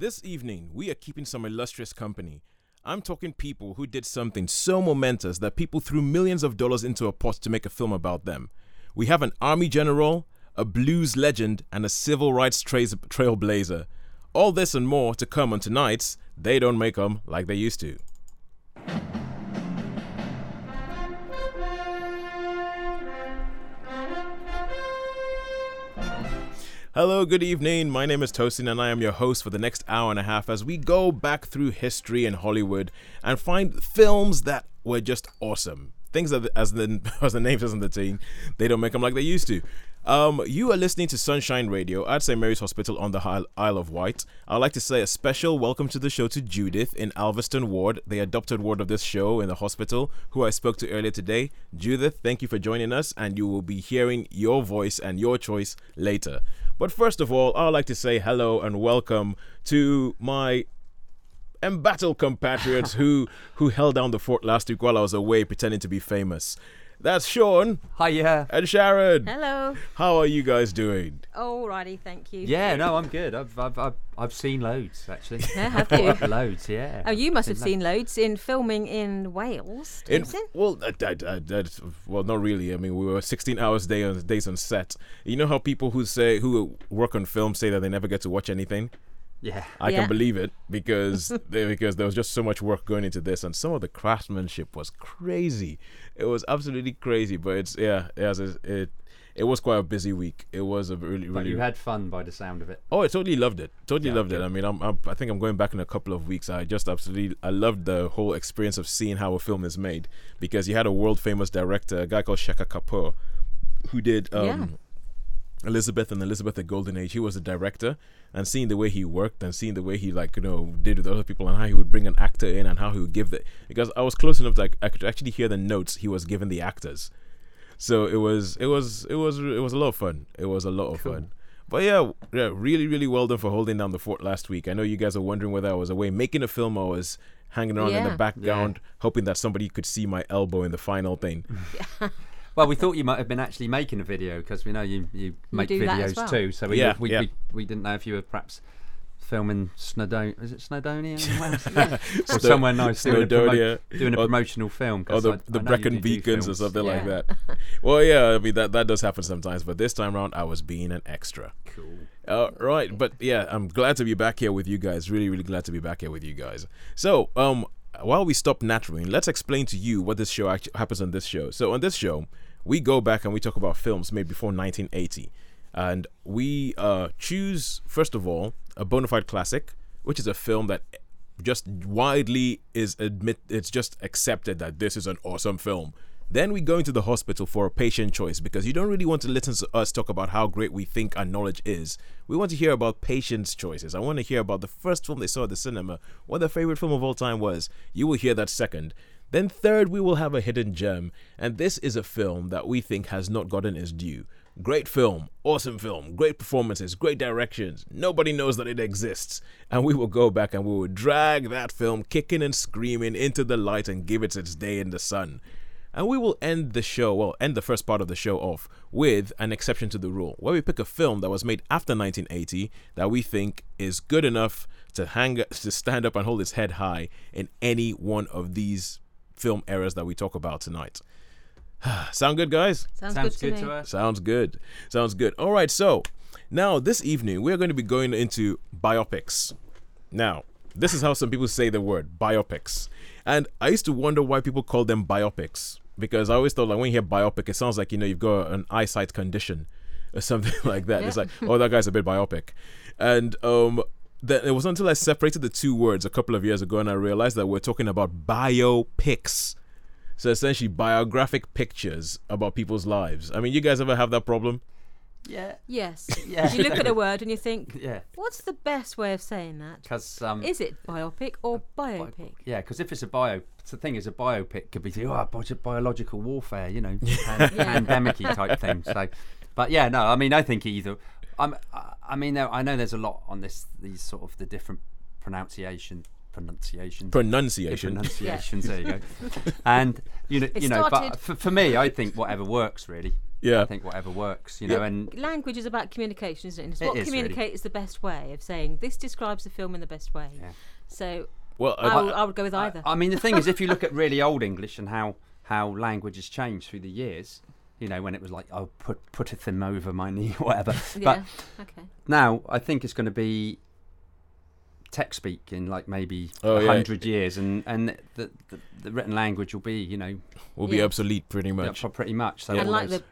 This evening, we are keeping some illustrious company. I'm talking people who did something so momentous that people threw millions of dollars into a pot to make a film about them. We have an army general, a blues legend, and a civil rights tra- trailblazer. All this and more to come on tonight's They Don't Make 'em Like They Used to. Hello, good evening. My name is Tosin, and I am your host for the next hour and a half as we go back through history in Hollywood and find films that were just awesome. Things that, as the as the name says on the tin, they don't make them like they used to. Um, you are listening to Sunshine Radio at St. Mary's Hospital on the Isle of Wight. I'd like to say a special welcome to the show to Judith in Alveston Ward, the adopted ward of this show in the hospital, who I spoke to earlier today. Judith, thank you for joining us, and you will be hearing your voice and your choice later. But first of all, I'd like to say hello and welcome to my embattled compatriots who who held down the fort last week while I was away pretending to be famous. That's Sean. Hiya. And Sharon. Hello. How are you guys doing? Alrighty, thank you. Yeah, no, I'm good. I've I've I've, I've seen loads actually. Yeah, have you? loads, yeah. Oh, you must Seen have seen loads in filming in Wales. In, well, that, that, that, that- well, not really. I mean, we were 16 hours day on, days on set. You know how people who say who work on film say that they never get to watch anything. Yeah. I Yeah. can believe it because they, because there was just so much work going into this, and some of the craftsmanship was crazy. It was absolutely crazy, but it's yeah, it was it it was quite a busy week. It was a really really. But you had fun by the sound of it. Oh, I totally loved it. Totally Yeah, loved it. I mean, I'm, I'm I think I'm going back in a couple of weeks. I just absolutely I loved the whole experience of seeing how a film is made because you had a world famous director, a guy called Shekhar Kapur, who did um, Yeah. Elizabeth and Elizabeth the Golden Age. He was a director, and seeing the way he worked and seeing the way he like you know did with other people and how he would bring an actor in and how he would give the because I was close enough that I could actually hear the notes he was giving the actors. So it was it was it was it was a lot of fun. It was a lot of Cool. fun. But yeah, yeah, really, really well done for holding down the fort last week. I know you guys are wondering whether I was away making a film or was hanging around in the Yeah. background, hoping that somebody could see my elbow in the final thing. Well, we thought you might have been actually making a video because we know you you make do that as videos well. too. So we, Yeah, we, yeah. we we didn't know if you were perhaps filming Snowdonia. Is it Snowdonia? in Wales? or Sno- somewhere nice doing a, promo- Snowdonia, doing a or- promotional film. or 'cause the, I- the I know you Brecon do do Beacons or films. something like Yeah. that. well, yeah, I mean that that does happen sometimes, but this time around I was being an extra. Cool. Uh, right, but yeah, I'm glad to be back here with you guys. Really, really glad to be back here with you guys. So, um, while we stop nattering, let's explain to you what this show actually happens on this show. So, on this show, we go back and we talk about films made before 1980, and we uh choose first of all a bona fide classic, which is a film that just widely is admit it's just accepted that this is an awesome film. Then we go into the hospital for a patient choice because you don't really want to listen to us talk about how great we think our knowledge is. We want to hear about patients' choices. I want to hear about the first film they saw at the cinema, what their favorite film of all time was. You will hear that second. Then third, we will have a hidden gem, and this is a film that we think has not gotten its due. Great film, awesome film, great performances, great directions. Nobody knows that it exists. And we will go back and we will drag that film kicking and screaming into the light and give it its day in the sun. And we will end the show, well, end the first part of the show off with an exception to the rule, where we pick a film that was made after 1980 that we think is good enough to hang to stand up and hold its head high in any one of these film eras that we talk about tonight. Sound good, guys? Sounds, Sounds good, good to, to me. us. Sounds good. Sounds good. All right, so now this evening we're going to be going into biopics. Now, this is how some people say the word biopics. And I used to wonder why people call them biopics because I always thought like when you hear biopic, it sounds like you know you've got an eyesight condition or something like that. It's like, oh, that guy's a bit biopic. And um then it was until I separated the two words a couple of years ago and I realized that we're talking about biopics. So essentially biographic pictures about people's lives. I mean, you guys ever have that problem? Yeah. Yes. Yeah. You look at a word and you think, Yeah. what's the best way of saying that? Because um. Is it biopic or biopic? Yeah, because if it's a bio, the thing is, a biopic could be oh, bi- biological warfare, you know, pan- Yeah. pandemic-y type thing. So, but yeah, no, I mean, I think either. I'm, I- I mean, there- I know there's a lot on this, these sort of the different pronunciation, pronunciations, Pronunciation. pronunciations. There you go. And you know, It you know, started- but for, for me, I think whatever works really. Yeah. I think whatever works, you know, and Language is about communication, isn't it? And it's It what is, really. communicate is the best way of saying this describes the film in the best way. Yeah. So Well, I, I, would, I would go with I, either. I mean, the thing is, if you look at really old English and how how language has changed through the years, you know, when it was like, oh, put putteth him over my knee, whatever. yeah. But okay. now I think it's going to be tech speak in like maybe Oh, a yeah. hundred years, and and the, the the written language will be, you know, will be Yeah. obsolete pretty much. pro- pretty much. So Yeah. And like those- the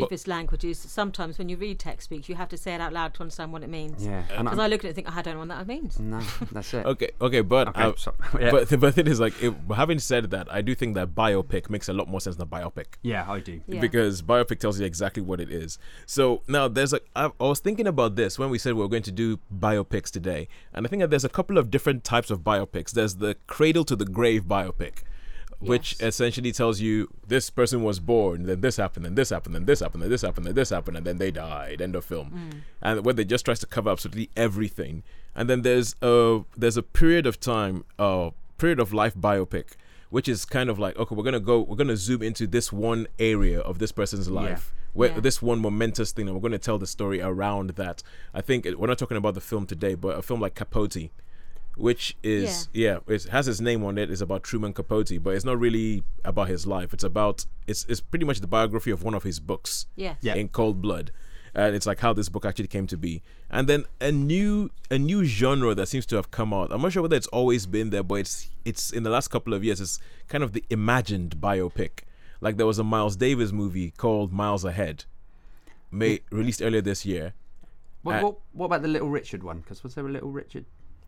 previous languages, sometimes when you read text speech, you have to say it out loud to understand what it means. yeah, and Because I'm- I look at it and think, "Oh, I don't know what that means. no, that's it. Okay, okay, but Okay, uh, so, yeah. but the, but the thing is, like, it, having said that, I do think that biopic makes a lot more sense than biopic. yeah, I do. Yeah. because biopic tells you exactly what it is. So now there's a. I, I was thinking about this when we said we were going to do biopics today, and I think that there's a couple of different types of biopics. There's the cradle to the grave biopic, which essentially tells you this person was born, then this happened, then this happened, then this happened, then this happened, then this happened, and then they died. End of film. And where they just tries to cover absolutely everything. And then there's a there's a period of time, uh, period of life biopic, which is kind of like okay, we're gonna go, we're gonna zoom into this one area of this person's life. Where Yeah. this one momentous thing, and we're going to tell the story around that. I think we're not talking about the film today, but a film like Capote, which is yeah, it has his name on it. It's about Truman Capote, but it's not really about his life. It's about it's it's pretty much the biography of one of his books Yes. Yeah. in cold blood and it's like how this book actually came to be and then a new a new genre that seems to have come out i'm not sure whether it's always been there but it's it's in the last couple of years it's kind of the imagined biopic like there was a miles davis movie called miles ahead made released earlier this year What, Uh, what, what about the Little Richard one? Because was there a Little Richard?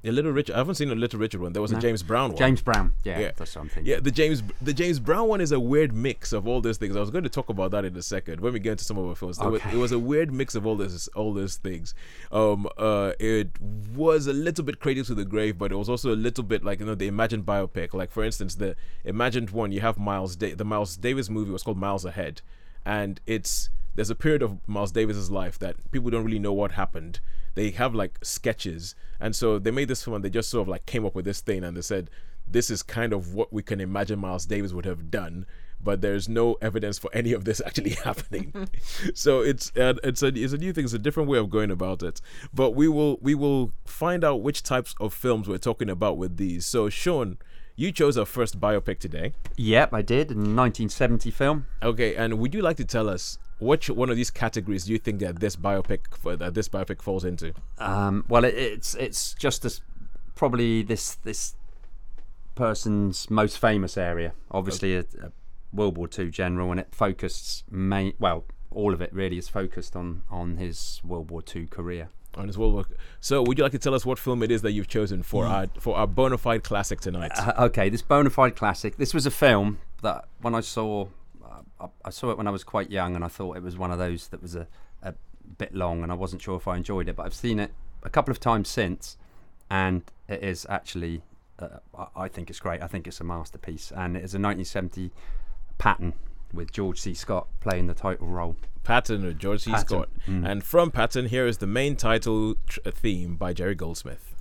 A little richard i haven't seen a little richard one there was a james brown one James Brown. Yeah, Yeah. that's what Yeah, the James the James Brown one is a weird mix of all those things. I was going to talk about that in a second when we get into some of our films. There was- Okay. it was a weird mix of all this all those things. Um, uh, it was a little bit cradle to the grave, but it was also a little bit like you know the imagined biopic. Like for instance, the imagined one you have Miles da- the Miles Davis movie was called Miles Ahead, and it's there's a period of Miles Davis's life that people don't really know what happened. They have like sketches, and so they made this film and they just sort of like came up with this thing and they said this is kind of what we can imagine Miles Davis would have done, but there's no evidence for any of this actually happening. so it's uh, it's a it's a new thing. It's a different way of going about it. But we will we will find out which types of films we're talking about with these. So Sean, you chose our first biopic today. Yep, I did. A 1970 film. Okay, and would you like to tell us which one of these categories do you think that this biopic that this biopic falls into? Um, well, it, it's it's just this probably this this person's most famous area. Obviously, a, a World War II general, and it focuses main well, all of it really is focused on on his World War II career. On his World. So, would you like to tell us what film it is that you've chosen for our for our bona fide classic tonight? Uh, okay, this bona fide classic. This was a film that when I saw, uh, I- saw it when I was quite young, and I thought it was one of those that was a, a bit long, and I wasn't sure if I enjoyed it. But I've seen it a couple of times since, and it is actually, uh, I- I think it's great. I think it's a masterpiece, and it is a 1970 Patton with George C. Scott playing the title role. Patton or George C. Patton, Scott. mm. And from Patton, here is the main title tr- theme by Jerry Goldsmith.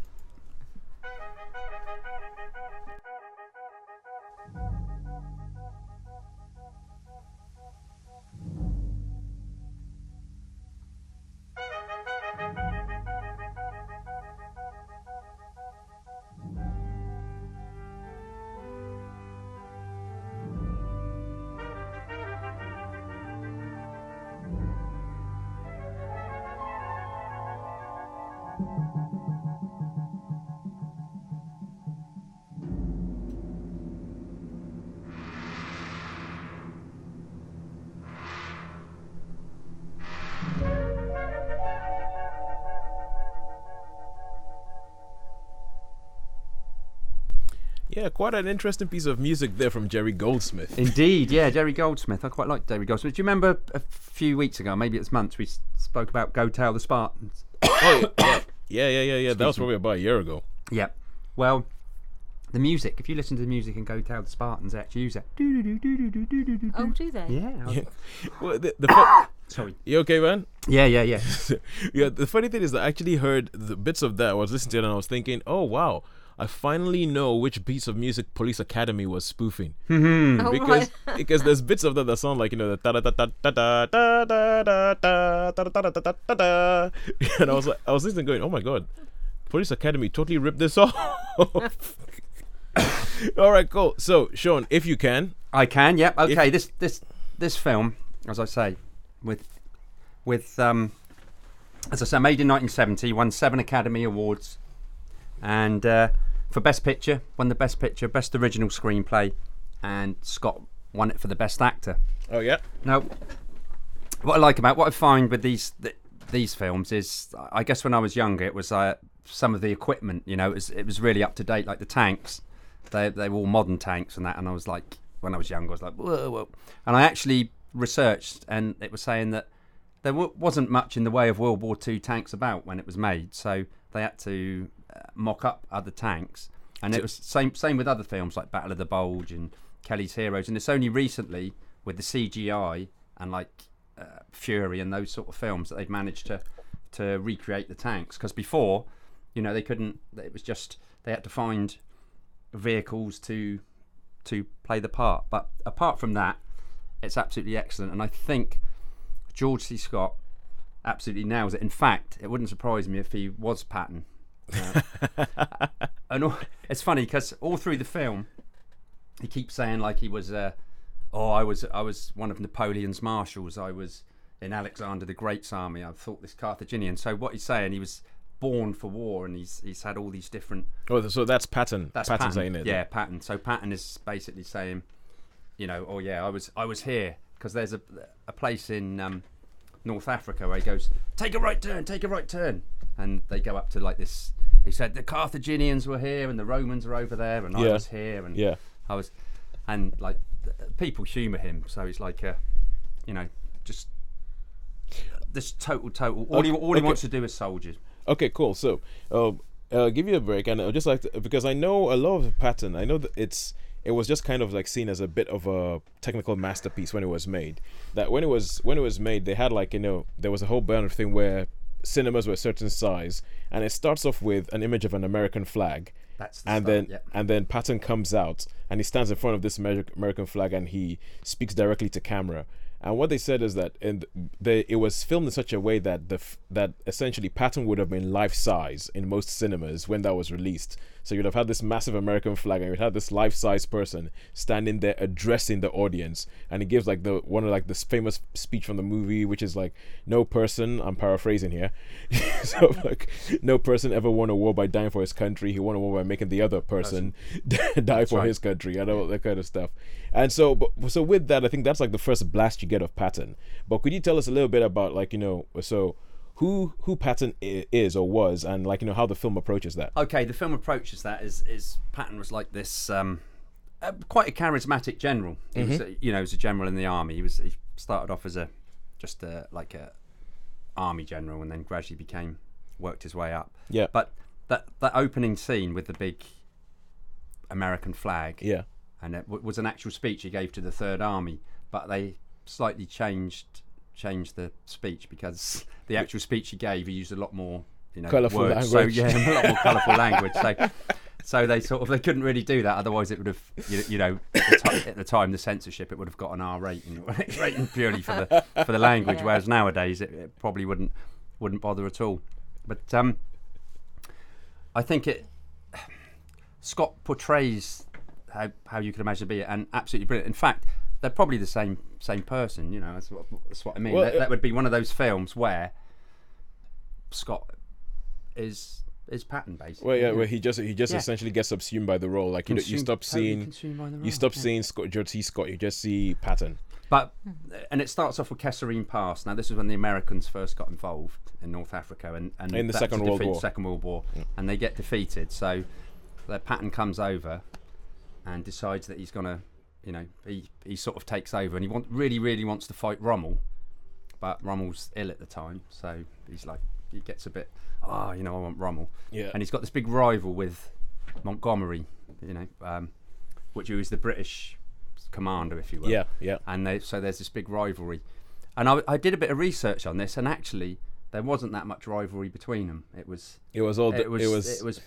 Yeah, quite an interesting piece of music there from Jerry Goldsmith. Indeed, yeah, Jerry Goldsmith. I quite like Jerry Goldsmith. Do you remember a few weeks ago, maybe it's months, we spoke about Go Tell the Spartans? oh, yeah, yeah, yeah, yeah. yeah. That was Excuse probably about a year ago. Yep. Well, the music. If you listen to the music and go tell the Spartans, they actually use that. Oh, do they? Yeah. I was- Well, the, the fu- Sorry. you okay, man? Yeah, yeah, yeah. yeah, the funny thing is that I actually heard the bits of that. I was listening to it and I was thinking, oh wow, I finally know which piece of music Police Academy was spoofing. Oh, because right. because there's bits of that that sound like you know the da da da da da da da da da da da da da da da da and I was like I was listening going oh my god Police Academy totally ripped this off all right cool so Sean if you can I can. Yep. Okay. this this this film, as I say, with with um, as I say, made in 1970, won seven Academy Awards, and uh, for Best Picture, won the Best Picture, Best Original Screenplay, and Scott won it for the Best Actor. oh yeah Now, what I like about what I find with these th- these films is, I guess when I was younger, it was uh, some of the equipment. You know, it was it was really up to date, like the tanks. They they were all modern tanks and that, and I was like, when I was younger, I was like, whoa, whoa. And I actually researched, and it was saying that there w- wasn't much in the way of World War II tanks about when it was made, so they had to mock up other tanks. And it was same same with other films like Battle of the Bulge and Kelly's Heroes. And it's only recently with the CGI and like uh, Fury and those sort of films that they've managed to to recreate the tanks. Because before, you know, they couldn't. It was just they had to find vehicles to to play the part. But apart from that, it's absolutely excellent. And I think George C. Scott absolutely nails it. In fact, it wouldn't surprise me if he was Patton. Uh, and all, it's funny because all through the film, he keeps saying like he was, uh, oh, I was, I was one of Napoleon's marshals. I was in Alexander the Great's army. I thought this Carthaginian. So what he's saying, he was born for war, and he's he's had all these different oh so that's Patton that's Patton Patton. saying it Yeah, Patton. So Patton is basically saying, you know, oh yeah, I was I was here because there's a a place in um, North Africa where he goes, take a right turn, take a right turn, and they go up to like this. He said the Carthaginians were here and the Romans are over there, and I Yeah. was here, and yeah I was, and like th- people humour him, so he's like a, you know, just this total total. All he all he Okay. wants to do is soldiers. Okay, cool. So, uh, uh, give you a break, and I just like to, because I know a lot of the Patton. I know that it's it was just kind of like seen as a bit of a technical masterpiece when it was made. That when it was when it was made, they had like you know there was a whole bunch of thing where cinemas were a certain size, and it starts off with an image of an American flag, That's the and start, then yeah. and then Patton comes out and he stands in front of this American flag and he speaks directly to camera. And what they said is that in the it was filmed in such a way that the that essentially Patton would have been life size in most cinemas when that was released. So you'd have had this massive American flag and you'd have this life size person standing there addressing the audience, and he gives like the one of like this famous speech from the movie, which is like, "No person," I'm paraphrasing here, so like, no person ever won a war by dying for his country. He won a war by making the other person die for right. his country. I know that kind of stuff. And so, but, so with that, I think that's like the first blast you get of Patton. But could you tell us a little bit about like you know, so who who Patton is or was, and like you know how the film approaches that? okay, the film approaches that is is Patton was like this, um, uh, quite a charismatic general. He was, Mm-hmm. a, you know, he was a general in the army. He was he started off as a just a like a army general, and then gradually became worked his way up. Yeah. But that that opening scene with the big American flag, Yeah. and it w- was an actual speech he gave to the Third Army, but they slightly changed changed the speech because the actual speech he gave he used a lot more you know Colourful words. language. So yeah, a lot more colourful language. So so they sort of they couldn't really do that. Otherwise, it would have you, you know at the, ti- at the time the censorship it would have got an R rating rating purely for the for the language. Yeah. Whereas nowadays it, it probably wouldn't wouldn't bother at all. But um, I think it Scott portrays how, how you can imagine be and absolutely brilliant. In fact, they're probably the same same person. You know, that's what, that's what I mean. Well, that, that would be one of those films where Scott is is Patton basically. Well, yeah, you where he just he just Yeah. essentially gets subsumed by the role. Like you, you stop seeing consumed you stop yeah. seeing Scott George C. Scott. You just see Patton. But hmm. and it starts off with Kasserine Pass. Now this is when the Americans first got involved in North Africa and, and In the that's Second World War. Second World War, and they get defeated. So the Patton comes over and decides that he's gonna, you know, he he sort of takes over and he want really really wants to fight Rommel, but Rommel's ill at the time, so he's like he gets a bit, ah, you know, I want Rommel, Yeah. and he's got this big rival with Montgomery, you know, um, which was the British commander, if you will Yeah, yeah. and they, so there's this big rivalry. And I, I did a bit of research on this, and actually there wasn't that much rivalry between them. It was It was all. it was it was. it was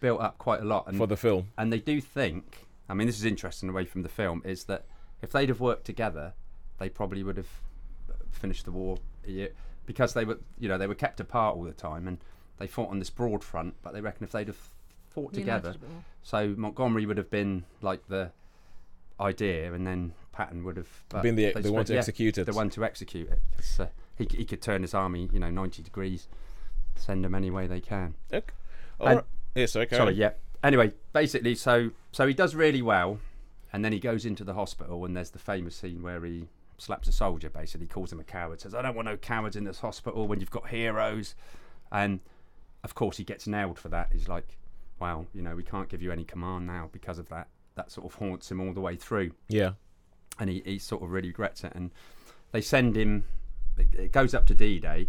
built up quite a lot. And for the film. and they do think i mean this is interesting away from the film is that if they'd have worked together they probably would have finished the war a year because they were you know they were kept apart all the time and they fought on this broad front but they reckon if they'd have fought together United a bit more. so montgomery would have been like the idea and then patton would have Been the- they the one to yeah, execute it. the one to execute it 'Cause, uh, he, he could turn his army you know 90 degrees send them any way they can Okay. And- Alright. yeah, sorry, carry Sorry, yeah. Anyway, basically, so so he does really well, and then he goes into the hospital, and there's the famous scene where he slaps a soldier. Basically, calls him a coward. Says, "I don't want no cowards in this hospital when you've got heroes," and of course he gets nailed for that. He's like, "Wow, you know, we can't give you any command now because of that." That sort of haunts him all the way through Yeah. and he, he sort of really regrets it. And they send him, it, it goes up to D Day,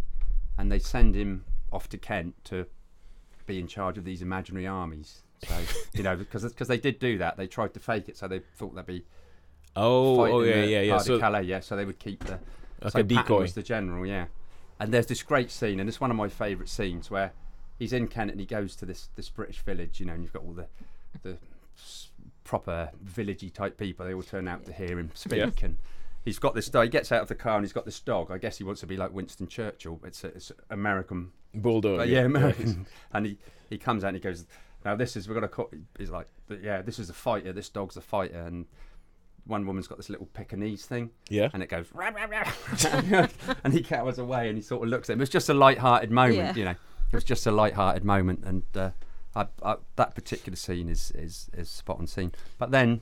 and they send him off to Kent to be in charge of these imaginary armies. So, you know, because because they did do that, they tried to fake it, so they thought they'd be Oh, oh yeah, yeah, yeah. So Calais, yeah, so they would keep the like so a decoy. was the general, yeah. And there's this great scene, and it's one of my favourite scenes where he's in Kent and he goes to this this British village, you know, and you've got all the the proper villagey type people. They all turn out to hear him speak, Yeah. and he's got this dog. He gets out of the car and he's got this dog. I guess he wants to be like Winston Churchill. It's a, it's American Bulldog. Uh, but yeah, American. and he, he comes out and he goes, now this is we're gonna call. He's like, yeah, this is a fighter. This dog's a fighter. And one woman's got this little Pekingese thing, Yeah. and it goes, "Rah, rah, rah." and he cowers away, and he sort of looks at him. It's just a light-hearted moment, Yeah. you know. It was just a light-hearted moment, and uh, I, I, that particular scene is is is spot on scene. But then,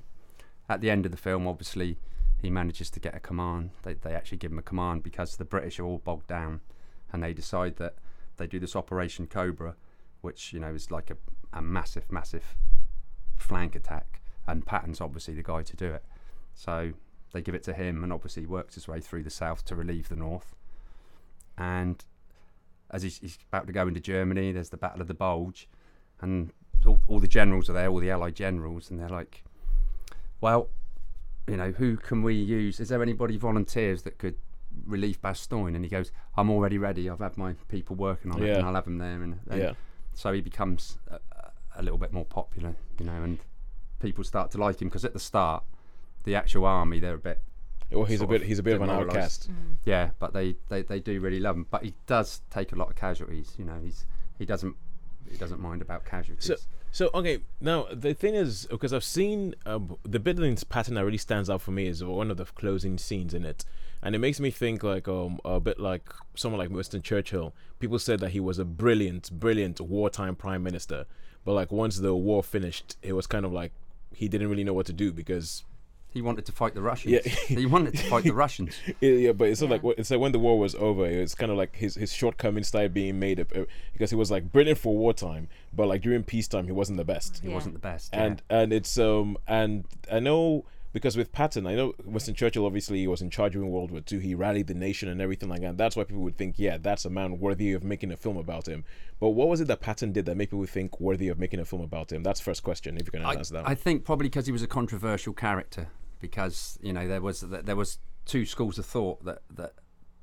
at the end of the film, obviously, he manages to get a command. They they actually give him a command because the British are all bogged down, and they decide that they do this Operation Cobra, which you know is like a, a massive, massive flank attack, and Patton's obviously the guy to do it. So they give it to him, and obviously he works his way through the south to relieve the north. And as he's, he's about to go into Germany, there's the Battle of the Bulge, and all, all the generals are there, all the Allied generals, and they're like, "Well, you know, who can we use? Is there anybody volunteers that could relieve Bastogne?" And he goes, "I'm already ready. I've had my people working on it, and I'll have them there." And, and Yeah. so he becomes a, a little bit more popular, you know, and people start to like him because at the start, the actual army they're a bit Well, he's a bit of he's a bit of an demoralised. outcast. yeah, but they, they, they do really love him. But he does take a lot of casualties. You know, he's he doesn't he doesn't mind about casualties. So, so okay. Now the thing is, because I've seen um, the Bidling's Patton that really stands out for me is one of the closing scenes in it, and it makes me think like um a bit like someone like Winston Churchill. People said that he was a brilliant, brilliant wartime prime minister, but like once the war finished, it was kind of like he didn't really know what to do because he wanted to fight the Russians. Yeah. he wanted to fight the Russians. Yeah, yeah, but it's sort Yeah. like it's like when the war was over, it's kind of like his his shortcomings started being made up uh, because he was like brilliant for wartime, but like during peacetime he wasn't the best. He Yeah. wasn't the best. And and it's um and I know because with Patton, I know Winston Churchill obviously he was in charge during World War Two. He rallied the nation and everything like that. That's why people would think, yeah, that's a man worthy of making a film about him. But what was it that Patton did that made people think worthy of making a film about him? That's first question. If you can I, answer that. I think probably because he was a controversial character. Because you know there was there was two schools of thought that that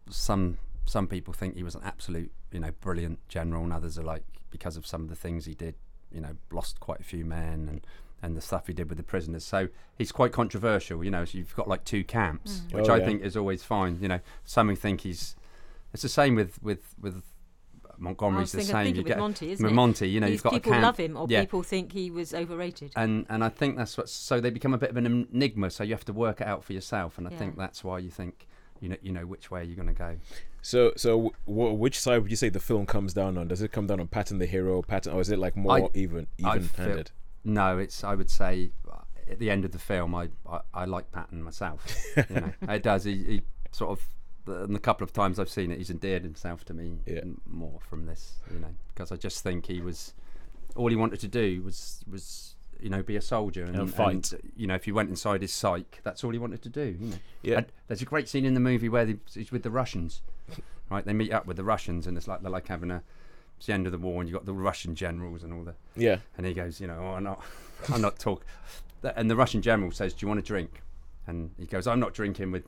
some some people think he was an absolute you know brilliant general, and others are like because of some of the things he did, you know, lost quite a few men and and the stuff he did with the prisoners. So he's quite controversial. You know, so you've got like two camps, mm. which Oh, I yeah. think is always fine. You know, some who think he's. It's the same with with with I Montgomery's was the same. You with get Monty, isn't with it? Monty, you know, These you've got people a camp. love him, or yeah. people think he was overrated. and and I think that's what. So they become a bit of an enigma. So you have to work it out for yourself. And I Yeah. think that's why you think you know you know which way you're going to go. So, so w- which side would you say the film comes down on? Does it come down on Patton the hero, Patton, or is it like more I- even, I even feel- handed? No, it's I would say at the end of the film, I I, I like Patton myself. you know, it does. He, he sort of. And the couple of times I've seen it, he's endeared himself to me Yeah. more from this, you know, because I just think he was all he wanted to do was was you know be a soldier and, And fight. you know, if you went inside his psyche, that's all he wanted to do. You know, Yeah. And there's a great scene in the movie where they, he's with the Russians, right? They meet up with the Russians, and it's like they're like having a. It's the end of the war, and you've got the Russian generals and all the. Yeah. And he goes, you know, oh, I'm not, I'm not talk. And the Russian general says, "Do you want a drink?" And he goes, "I'm not drinking with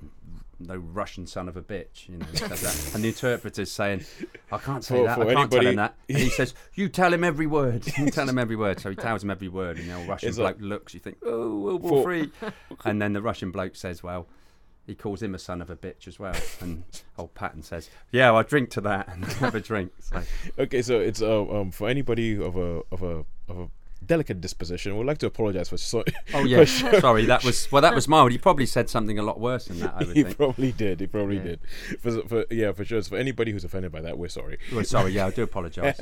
no Russian son of a bitch," you know. He says that. And the interpreter's saying, "I can't say For- that. for I can't tell him that." And he says, "You tell him every word. You tell him every word." So he tells him every word, and the old Russian It's bloke like- looks. You think, "Oh, World War For- Three," and then the Russian bloke says, "Well." He calls him a son of a bitch as well, and old Patton says, "Yeah, I drink to that and have a drink." So Okay, so it's uh, um for anybody of a of a of a delicate disposition, we'd like to apologize for so. Oh yeah, sorry. That was well. That was mild. He probably said something a lot worse than that. I would he think. probably did. He probably Yeah. did. For, for yeah, for sure. So for anybody who's offended by that, we're sorry. Well, sorry. Yeah, I do apologise.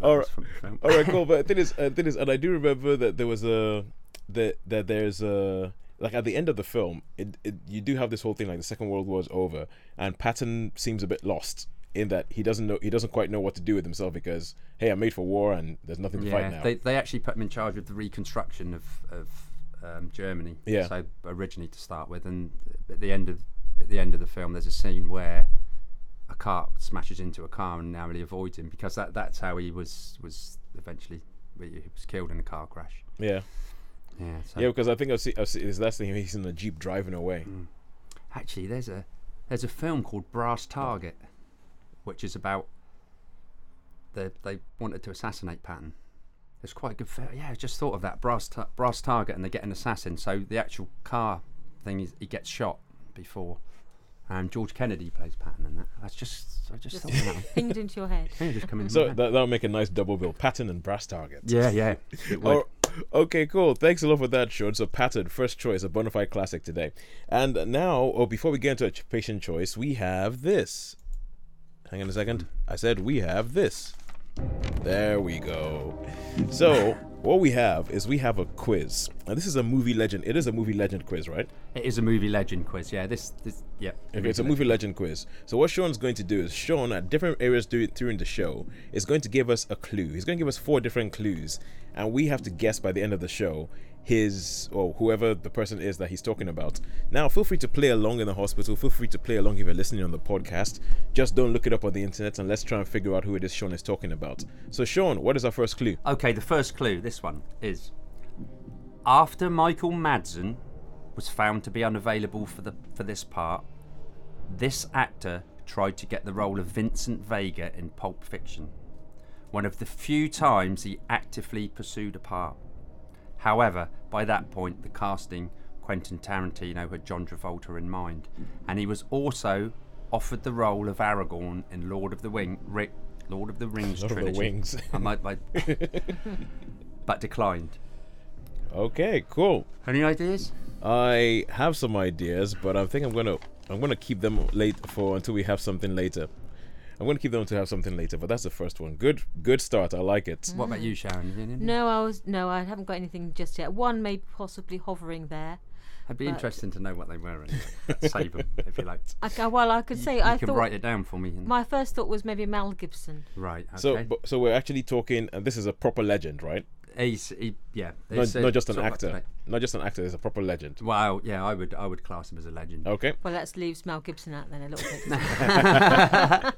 All right. from the film. All right, cool. But the thing is, uh, thing is, and I do remember that there was a that that there's a like at the end of the film, it, it you do have this whole thing like the Second World War's over, and Patton seems a bit lost in that he doesn't know he doesn't quite know what to do with himself because hey, I'm made for war and there's nothing to fight Yeah, now. they they actually put him in charge of the reconstruction of of um, Germany. Yeah. So originally to start with, and at the end of at the end of the film, there's a scene where a car smashes into a car and narrowly avoids him because that that's how he was was eventually he was killed in a car crash. yeah, Yeah. So yeah, because I think I've seen, I've seen that's the he's in the jeep driving away. Mm. Actually, there's a there's a film called Brass Target, which is about the they wanted to assassinate Patton. It's quite a good film. Yeah, I just thought of that Brass ta- Brass Target, and they get an assassin. So the actual car thing is he gets shot before. And George Kennedy plays Patton in that. That's just I just Just thought of that pinged into your head. Yeah, just come in. So that, that'll make a nice double bill, Patton and brass target. yeah, yeah. It would. Oh, okay, cool. Thanks a lot for that, Sean. So, Patton, first choice, a bona fide classic today. And now, or before we get into a patient choice, we have this. Hang on a second. I said we have this. There we go. So, what we have is we have a quiz. And this is a movie legend. It is a movie legend quiz, right? It is a movie legend quiz. Yeah, this this yeah. Okay, it's a movie legend quiz. So what Sean's going to do is Sean at different areas dur- during the show is going to give us a clue. He's going to give us four different clues, and we have to guess by the end of the show his or whoever the person is that he's talking about. Now, feel free to play along in the hospital. Feel free to play along if you're listening on the podcast. Just don't look it up on the internet, and let's try and figure out who it is Sean is talking about. So, Sean, what is our first clue? Okay, the first clue, this one, is after Michael Madsen was found to be unavailable for the for this part, this actor tried to get the role of Vincent Vega in Pulp Fiction. One of the few times he actively pursued a part. However, by that point, the casting Quentin Tarantino had John Travolta in mind, and he was also offered the role of Aragorn in Lord of the Wing, Ri- Lord of the Rings Lord of the trilogy. Wings. I might, might but declined. Okay, cool. Any ideas? I have some ideas, but I think I'm gonna I'm gonna keep them late for until we have something later. I'm gonna keep them to have something later, but that's the first one. Good good start. I like it. What about you, Sharon? You- you- No, I was no, I haven't got anything just yet. One may possibly hovering there. I'd be but- interested to know what they were. Anyway. Save them if you like. I, ca- well, I could say you I can thought write it down for me. my first thought was maybe Mel Gibson. right. Okay. So but, so we're actually talking and this is a proper legend, right? He's, he, yeah. Not, it's, uh, not just an sort of up to actor. Not just an actor, it's a proper legend. Wow. Yeah, I would. I would class him as a legend. Okay. Well, let's leave Mel Gibson out then a little bit.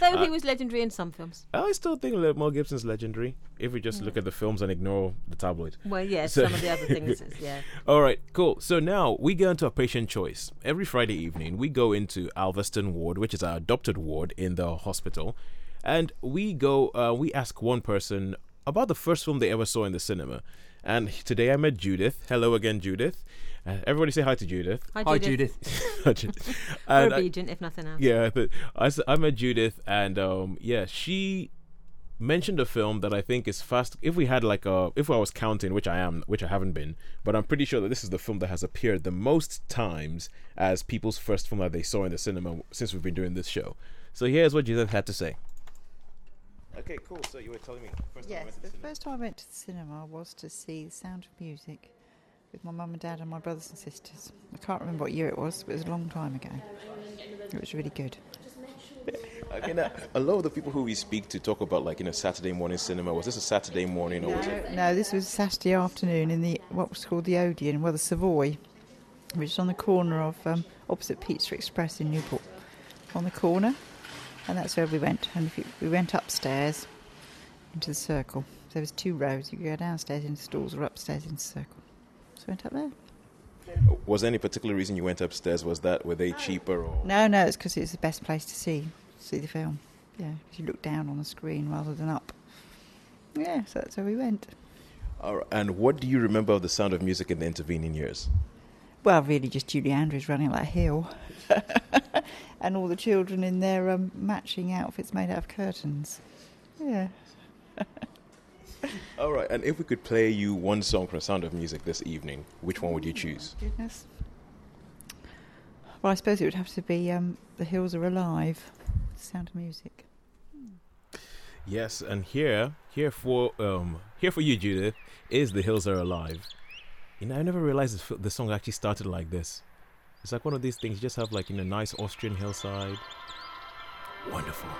Though Uh, he was legendary in some films. I still think Le- Mel Gibson's legendary if we just look at the films and ignore the tabloid. Well, yes, So- some of the other things. Is, yeah. All right, cool. So now we go into a patient choice. Every Friday evening, we go into Alveston Ward, which is our adopted ward in the hospital, and we go. Uh, we ask one person about the first film they ever saw in the cinema. And today I met Judith. Hello again, Judith. Uh, everybody say hi to Judith. Hi, Hi, Judith. Judith. Or and I- if nothing else. yeah, but I, s- I met Judith, and um, yeah, she mentioned a film that I think is fast. If we had like a, if I was counting, which I am, which I haven't been, but I'm pretty sure that this is the film that has appeared the most times as people's first film that they saw in the cinema since we've been doing this show. So here's what Judith had to say. Okay, cool. So you were telling me first Yes, the first time I went to the cinema was to see The Sound of Music with my mum and dad and my brothers and sisters. I can't remember what year it was, but it was a long time ago. It was really good. Okay, now, a lot of the people who we speak to talk about like you know Saturday morning cinema. Was this a Saturday morning or was it? No, this was Saturday afternoon in the what was called the Odeon, well, the Savoy, which is on the corner of um, opposite Pizza Express in Newport, on the corner, and that's where we went. And if you, we went upstairs into the circle. There was two rows. You could go downstairs into stalls or upstairs into the circle. So we went up there. Was there any particular reason you went upstairs? Was that were they cheaper or? No, no, it's because it's the best place to see see the film. Yeah, 'cause you look down on the screen rather than up. Yeah, so that's where we went. All right. And what do you remember of the Sound of Music in the intervening years? Well, really, just Julie Andrews running up that hill, and all the children in their um, matching outfits made out of curtains. Yeah. All right. And if we could play you one song from Sound of Music this evening, which one would you choose? Goodness. Well, I suppose it would have to be um, "The Hills Are Alive," Sound of Music. Yes, and here, here for um, here for you, Judith, is "The Hills Are Alive." You know, I never realized the song actually started like this. It's like one of these things. You just have like in a nice Austrian hillside. Wonderful.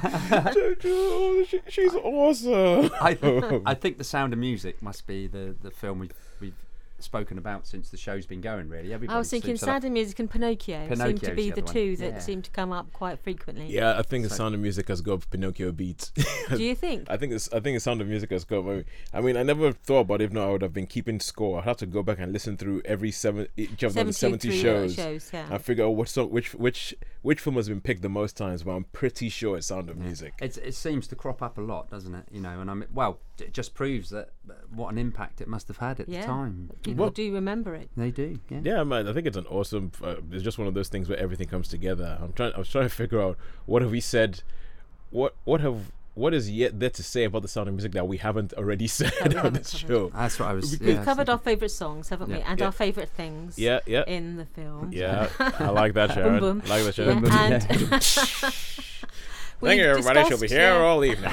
Judy, Judy, she, she's awesome. I, I think the Sound of Music must be the, the film we've we've spoken about since the show's been going. Really, everybody. I was thinking seems to like- Sound of Music and Pinocchio seem to be the the other one. two that Yeah. seem to come up quite frequently. Yeah, I think the Sound of Music has got Pinocchio beats. Do you think? I think it's, I think the Sound of Music has got. I mean, I never thought about it. If not, I would have been keeping score. I'd have to go back and listen through every seven each of the seventy 73 shows. shows, yeah. and figure out what song, which which which film has been picked the most times. But I'm pretty sure it's Sound of Music. It's, it seems to crop up a lot, doesn't it? You know, and I'm well. It just proves that what an impact it must have had at yeah. the time. People Well- do remember it. They do. Yeah. Yeah, man. I think it's an awesome. Uh, it's just one of those things where everything comes together. I'm trying. I was trying to figure out what have we said. What what have what is yet there to say about the Sound of Music that we haven't already said on haven't this covered. show? That's what I was. We've yeah, We've covered our favourite songs, haven't we? And Yeah. our favourite things Yeah, yeah, in the film. yeah. I like that, Sharon. boom. Like that, Yeah, Sharon. boom. and Thank you, everybody. She'll be here yeah, all evening.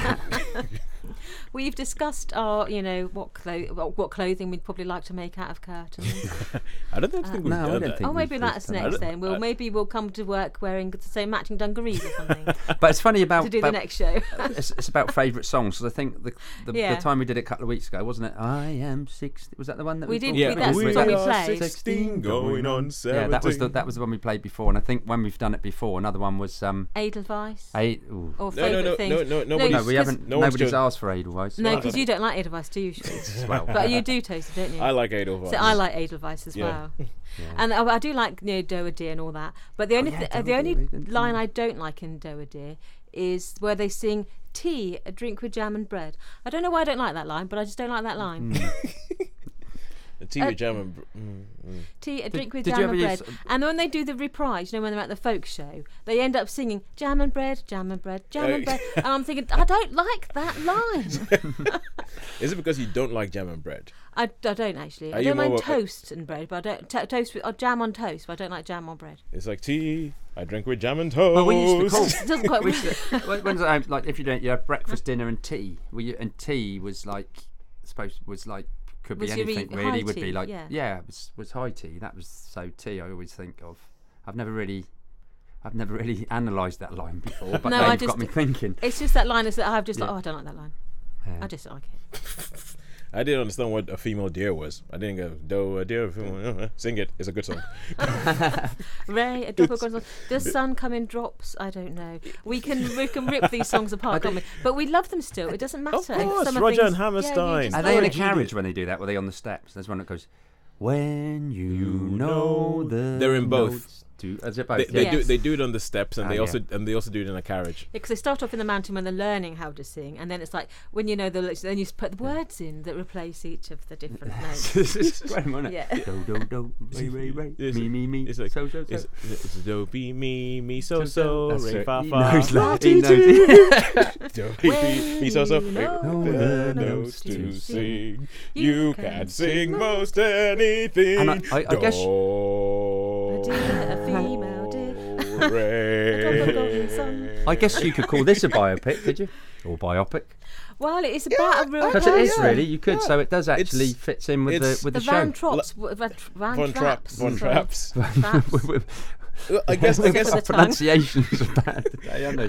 We've discussed our, you know, what clo- what what clothing we'd probably like to make out of curtains. I don't think, think we've No, I done don't that. think oh, maybe we've- that's we've next that. then. We'll I- maybe we'll come to work wearing the same matching dungarees or something But it's funny about to do about- the next show. it's, it's about favourite songs. 'cause I think the the, Yeah. the time we did it a couple of weeks ago, wasn't it? I am sixty. Was that the one that We we did- Yeah, that's was the we one we are played. 16 going on 17. Yeah, that was the that was the one we played before, and I think when we've done it before, another one was um. Edelweiss Eight, or No, no, favourite no, things. no, no, nobody's- No, we 'cause- haven't. no nobody's asked for Edelweiss. No, because you don't like Edelweiss, do you? Siobhan? well, but you do taste it, don't you? I like Edelweiss. So I like Edelweiss as Yeah. well, yeah. and I, I do like you know Doa Deer and all that. But the only yeah, th- uh, Doa the only Deer, we didn't- line I don't like in Doa Deer is where they sing tea, a drink with jam and bread. I don't know why I don't like that line, but I just don't like that line. The with jam and. br- Mm, mm. Tea, a drink with did jam ever and bread. use- And when they do the reprise, you know, when they're at the folk show, they end up singing jam and bread, jam and bread, jam and Oh. bread. And I'm thinking, I don't like that line. Is it because you don't like jam and bread? I, I don't actually. Are I don't mind more a- toast and bread, but I don't to toast with or jam on toast. But I don't like jam on bread. It's like tea. I drink with jam and toast. Well, we used to call. It doesn't quite work. to- when- when's that, like if you don't, you have breakfast, dinner, and tea. We and tea was like supposed was like could be Was your e- anything really. Would tea, be like yeah. yeah, it was was high tea. That was so tea. I always think of. I've never really. I've never really analysed that line before, but No, now I you've got just- me thinking. It's just that line is that I've just like, oh, I don't like that line. Yeah. I just like it. I didn't understand what a female deer was. I didn't go, do a deer. female," Sing it. It's a good song. Ray, a drop of God's Does sun come in drops? I don't know. We can we can rip these songs apart, can't we? But we love them still. It doesn't matter. Of course, some of Roger things- and Hammerstein. just Are they in a carriage when they do that? Were they on the steps? There's one that goes, "When you know the." They're in both. notes." Do. Is it both? They, they yeah. do they do it on the steps and Ah, they yeah. also and they also do it in a carriage. because they start off in the mountain when they're learning how to sing, and then it's like when you know the then you put the words in that replace each of the different notes. it's great, isn't it? Yeah. Do do do, ray ray ray, It's- me me me, it's like- so so so. It's, it's do be me me so so That's re it. fa He fa knows la ti He ti. knows Do be me me so so When re- you know the the notes notes to to sing. sing, You you can can sing sing most anything. And I- I- I guess- deer. I guess you could call this a biopic, could you? Or biopic? Well, it's about a real. Because it is yeah, really. You could. yeah. So it does actually It's- fits in with the it's- with the the, Van show. Trops, w- Van, Van Von Trapp, Traps, Von sorry. Traps. Traps. Well, I guess, I Tip guess of the tongue. pronunciations are bad today, aren't they?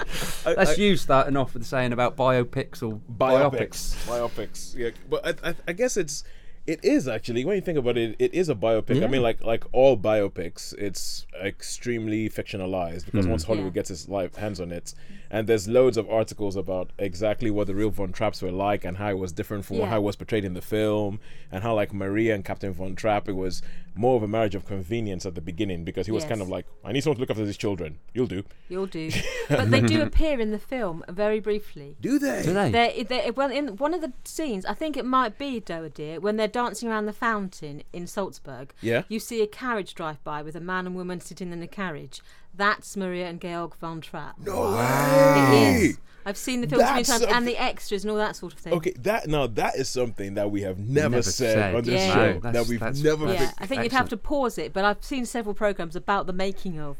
I- That's I- you starting off with saying about biopics or biopics. biopics. Biopics. Yeah, but I, I, I guess it's it is actually when you think about it, it is a biopic. I mean, like like all biopics, it's extremely fictionalized because Hmm. once Hollywood Yeah. gets its live hands on it, and there's loads of articles about exactly what the real Von Trapps were like and how it was different from Yeah. how it was portrayed in the film, and how like Maria and Captain Von Trapp, it was more of a marriage of convenience at the beginning because he was kind of like, I need someone to look after these children. You'll do. You'll do. but they do appear in the film very briefly. Do they? Do they? They're, they're, well, in one of the scenes, I think it might be Doa Deer, when they're dancing around the fountain in Salzburg. Yeah. You see a carriage drive by with a man and woman sitting in the carriage. That's Maria and Georg von Trapp. No It way. is. I've seen the film so many That's times and the extras and all that sort of thing. Okay, that now that is something that we have never, Never said, said. on this Yeah. show. No, that we've never. Yeah. I think you'd have to pause it, but I've seen several programs about the making of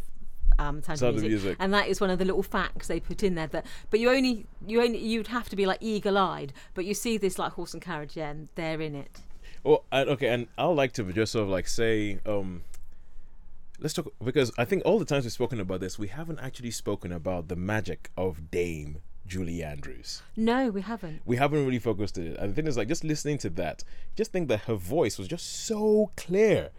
um, Sound, Sound of of music, Music. and that is one of the little facts they put in there. That, but you only, you only, you'd have to be like eagle-eyed, but you see this like horse and carriage, yeah, and they're in it. Well, and, okay, and I'd like to just sort of like say, um, let's talk because I think all the times we've spoken about this, we haven't actually spoken about the magic of Dame Julie Andrews. No, we haven't. We haven't really focused on it. And the thing is, like, just listening to that, just think that her voice was just so clear,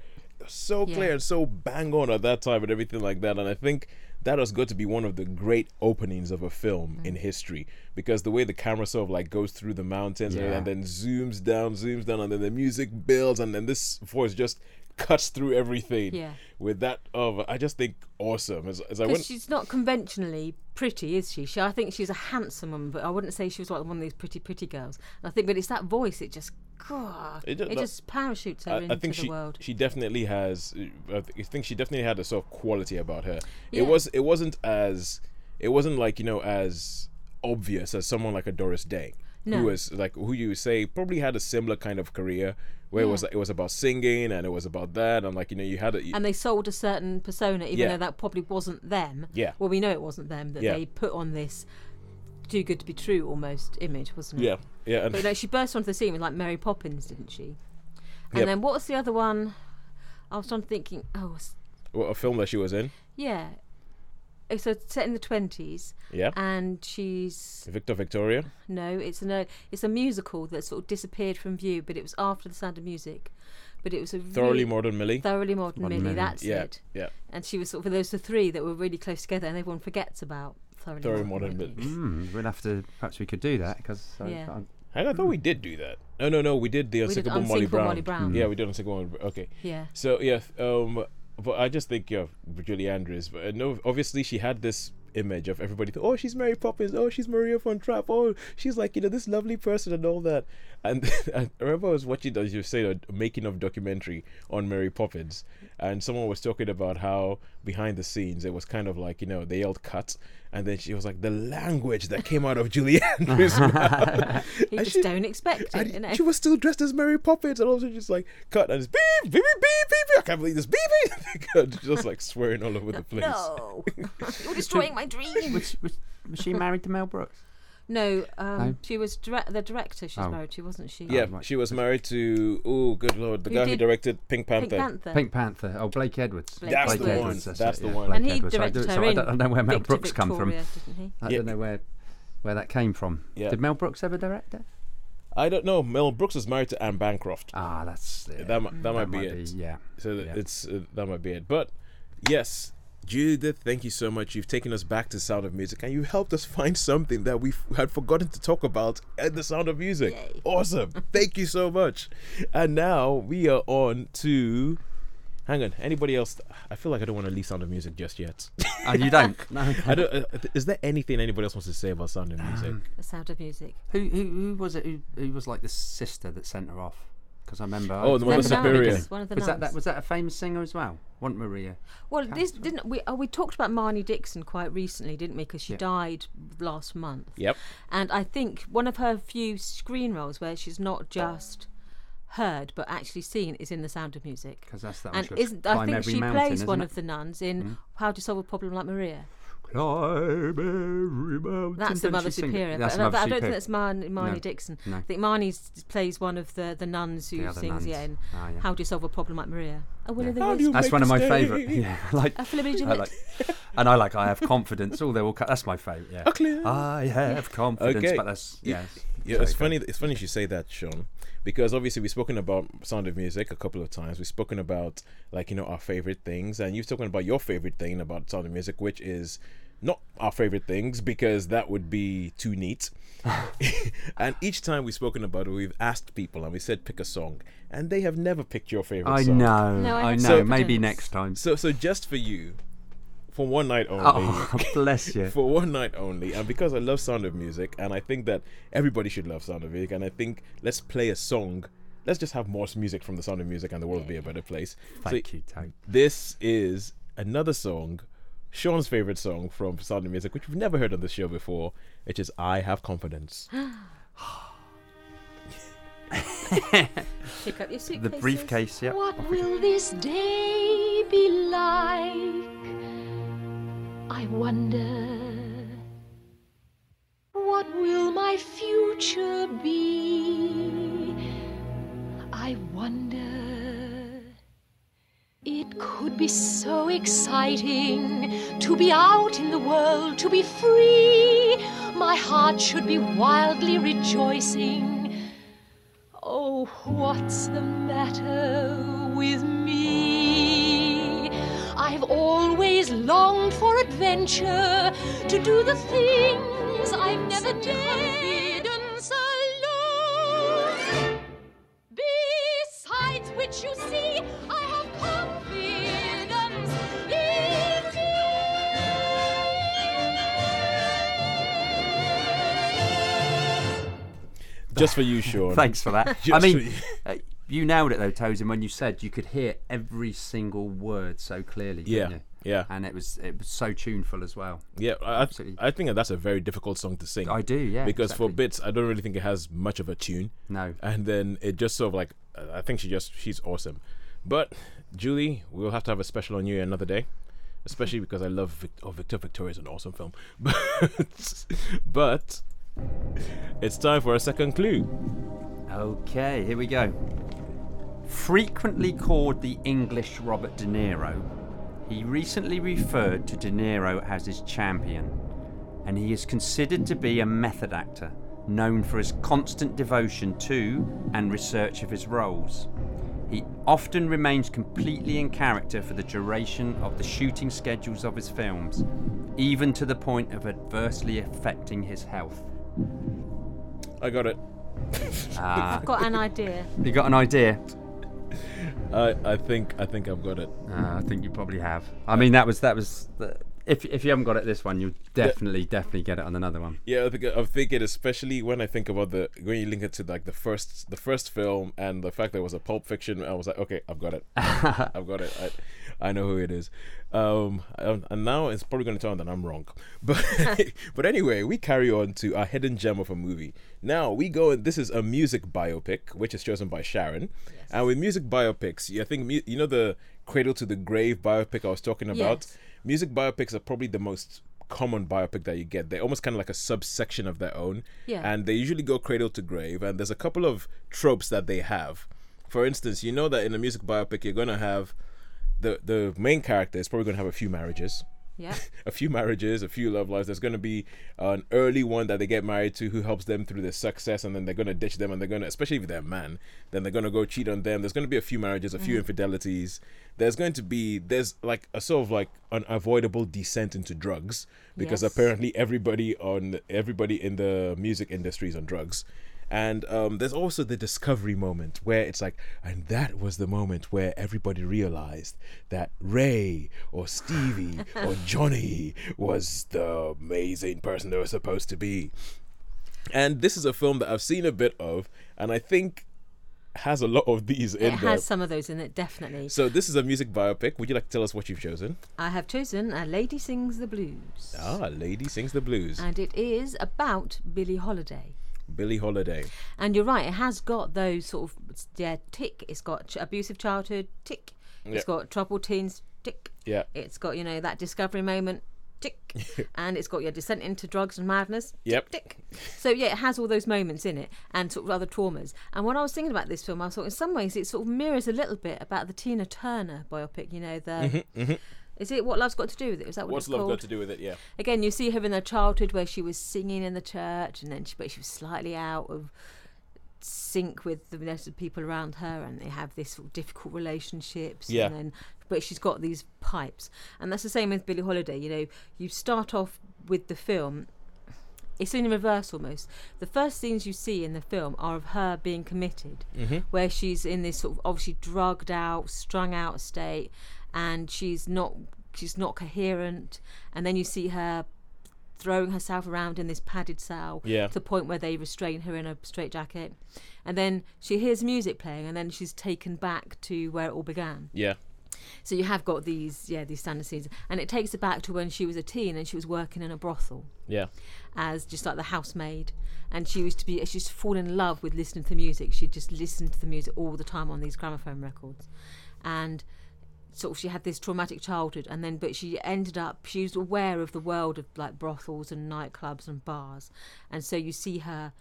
so Yeah. clear and so bang on at that time and everything like that. And I think that has got to be one of the great openings of a film mm. in history because the way the camera sort of like goes through the mountains and- and then zooms down, zooms down, and then the music builds, and then this voice just cuts through everything. Yeah. With that of, I just think awesome. As, as I went, she's not conventionally pretty, is she? she? I think she's a handsome woman, but I wouldn't say she was like one of these pretty, pretty girls. And I think, but it's that voice. It just, God, It it, ju- just parachutes her I, into I think the she world. she definitely has. I th- I think she definitely had a sort of quality about her. Yeah. It was it wasn't as it wasn't like you know as obvious as someone like a Doris Day, No. who was like who you say probably had a similar kind of career where it was Yeah. it was about singing and it was about that and like you know you had it and they sold a certain persona, even Yeah. though that probably wasn't them. Yeah. Well, we know it wasn't them. That Yeah. they put on this too good to be true almost image, wasn't it? yeah yeah and But no, she burst onto the scene with like Mary Poppins, didn't she? And Yep. then what was the other one? I was to thinking. Oh, what, a film that she was in. yeah. It's set in the twenties, Yeah, and she's Victor Victoria. no, it's a it's a musical that sort of disappeared from view, but it was after the Sound of Music. But it was a Thoroughly really, Modern Millie. thoroughly modern, Modern Millie. Millie. That's yeah, it. yeah. And she was sort of those the three that were really close together, and everyone forgets about thoroughly, Thoroughly modern, Modern Millie. Millie. Mm, we'll have to. Perhaps we could do that because Yeah. Hang on, I thought we did do that. No, no, no. We did the We did Unsinkable, Molly, Brown. Molly Brown. Yeah, we did Unsinkable Molly Brown. Okay. Yeah. So yeah, um, but I just think yeah, Julie Andrews. But uh, no, obviously she had this image of everybody. Oh, she's Mary Poppins. Oh, she's Maria von Trapp. Oh, she's like you know this lovely person and all that. And I remember I was watching, as you said, a making of documentary on Mary Poppins, and someone was talking about how behind the scenes it was kind of like you know they yelled cut. And then she was like, the language that came out of Julie Andrews' You just she- don't expect it, and you know. she was still dressed as Mary Poppins, and also just like cut and it's beep beep beep beep beep. beep. I can't believe this beep beep. just like swearing all over the place. No, you're destroying my dream. was, was, was she married to Mel Brooks? No, um, No? she was dire- the director. She's Oh. married to, wasn't she? Yeah, right. she was married to oh good lord, the Who guy who did directed Pink Panther. Pink Panther. Pink Panther. Oh, Blake Edwards. Blake That's the Blake one, Edwards, that's it, the one. And he Edwards. So I directed do- her so I in don't, I don't know where Mel Victor Brooks come from. Victoria, didn't he? I Yeah. don't know where where that came from. Yeah. Did Mel Brooks ever direct it? I don't know. Mel Brooks was married to Anne Bancroft. Ah, that's yeah, that mi- that, might be might it. yeah. So th- Yeah. it's uh, that might be it. But yes, Judith, thank you so much. You've taken us back to Sound of Music, and you helped us find something that we had forgotten to talk about at the Sound of Music. Yay. Awesome! thank you so much. And now we are on to hang on. Anybody else? I feel like I don't want to leave Sound of Music just yet. Oh, you don't? No. I don't. Uh, is there anything anybody else wants to say about Sound of Music? Um, The sound of music. Who, who who was it? Who, who was like the sister that sent her off? Because I remember. Oh, the Mother One of the Superior. One of the was that, that was that a famous singer as well? Wasn't Maria? Well, this didn't we? Oh, we talked about Marni Nixon quite recently, didn't we? Because she Yeah. died last month. Yep. And I think one of her few screen roles where she's not just heard but actually seen is in The Sound of Music. Because that's that. And isn't I think she mountain, plays one isn't of the nuns in Mhm. How to Solve a Problem Like Maria. Climb every mountain. That's the Mother she sing it? Superior. That's but I- Mother I don't Superior. think that's Marni, Marni No. Nixon. No. I think Marni plays one of the, the nuns who The sings nuns. yeah, in Ah, yeah. How Do You Solve a Problem Like Maria. Oh, Will Yeah. How do you That's make one of my favourite. Yeah, like, A Flamingo I Lit- like, and I like. I have confidence. Oh, they all. co- That's my favourite. Yeah. Clear- I have confidence, Okay. but that's Yeah. yes. Yeah, it's funny. It's funny you say that, Sean, because obviously we've spoken about Sound of Music a couple of times. We've spoken about like you know our favorite things, and you've spoken about your favorite thing about Sound of Music, which is not our favorite things because that would be too neat. and each time we've spoken about it, we've asked people and we said pick a song, and they have never picked your favorite I song. know. No, I I know. So- Maybe next time. So, so just for you, for one night only. Oh, bless you. for one night only and because i love sound of music and i think that everybody should love sound of music and i think let's play a song let's just have more music from the sound of music and the world will be a better place Thank so you, Tone. this is another song sean's favorite song from sound of music which we've never heard on this show before which is i have confidence Pick up your suitcases. The briefcase. Yeah. What will this day be like? I wonder. What will my future be? I wonder. It could be so exciting to be out in the world, to be free. My heart should be wildly rejoicing. Oh, what's the matter with me? I've always longed for adventure, to do the things I've never dared. Just for you sean Thanks for that. I mean, you. uh, you nailed it though, Tosin. When you said you could hear every single word so clearly. yeah you? yeah And it was it was so tuneful as well. yeah I, Absolutely. I think that that's a very difficult song to sing I do, yeah. because for bits i don't really think it has much of a tune no. and then it just sort of like I think she just she's awesome. But Julie, we'll have to have a special on you another day, especially because I love Vic- oh Victor Victoria is an awesome film. But but it's time for a second clue. Okay, here we go. Frequently called the English Robert De Niro, he recently referred to De Niro as his champion, and he is considered to be a method actor known for his constant devotion to and research of his roles. He often remains completely in character for the duration of the shooting schedules of his films, even to the point of adversely affecting his health. I got it. Ah, I've got an idea. you got an idea? I I think I think I've got it. Uh, I think you probably have. I mean, that was that was. The, if if you haven't got it this one, you'll definitely definitely get it on another one. Yeah, I think I'm thinking especially when I think about the when you link it to like the first the first film and the fact that it was a Pulp Fiction. I was like, okay, I've got it. I've got it. I, I know who it is. Um, um, and now it's probably going to turn out that I'm wrong. But but anyway, we carry on to our hidden gem of a movie. Now we go. and This is a music biopic, which is chosen by Sharon. And with music biopics, I think you know the Cradle to the Grave biopic I was talking about. Yes. Music biopics are probably the most common biopic that you get. They're almost kind of like a subsection of their own. Yeah. And they usually go cradle to grave. And there's a couple of tropes that they have. For instance, you know that in a music biopic, you're going to have the, the main character is probably going to have a few marriages. Yeah. A few marriages, a few love lives. There's going to be an early one that they get married to who helps them through their success, and then they're going to ditch them, and they're going to, especially if they're a man, then they're going to go cheat on them. There's going to be a few marriages, a few mm. infidelities. There's going to be, there's like a sort of like unavoidable descent into drugs because Yes. apparently everybody on everybody in the music industry is on drugs And um, there's also the discovery moment where it's like, and that was the moment where everybody realized that Ray or Stevie or Johnny was the amazing person they were supposed to be. And this is a film that I've seen a bit of, and I think has a lot of these in It there. has some of those in it, definitely. So this is a music biopic. Would you like to tell us what you've chosen? I have chosen A Lady Sings the Blues. Ah, Lady Sings the Blues. And it is about Billie Holiday. Billie Holiday. And you're right, it has got those sort of yeah tick. It's got ch- abusive childhood tick. It's got troubled teens tick. Yeah. It's got you know that discovery moment tick, and it's got your descent into drugs and madness. Yep. Tick. So yeah, it has all those moments in it and sort of other traumas. And when I was thinking about this film, I thought in some ways it sort of mirrors a little bit about the Tina Turner biopic. You know the. Mm-hmm, mm-hmm. Is it what love's got to do with it? Is that what What's it's love called? got to do with it? Yeah. again, you see her in her childhood where she was singing in the church, and then she, but she was slightly out of sync with the rest of the people around her, and they have this sort of difficult relationships. Yeah. And then, but she's got these pipes, and that's the same with Billie Holiday. You know, you start off with the film. It's in reverse almost. The first scenes you see in the film are of her being committed, Mm-hmm. where she's in this sort of obviously drugged out, strung out state, and she's not she's not coherent. And then you see her throwing herself around in this padded cell Yeah. to the point where they restrain her in a straitjacket. And then she hears music playing, and then she's taken back to where it all began. Yeah. So you have got these, yeah, these standard scenes, and it takes her back to when she was a teen and she was working in a brothel Yeah. as just like the housemaid, and she used to be, she used to fall in love with listening to the music. She'd just listen to the music all the time on these gramophone records, and sort of she had this traumatic childhood, and then but she ended up she was aware of the world of like brothels and nightclubs and bars, and so you see her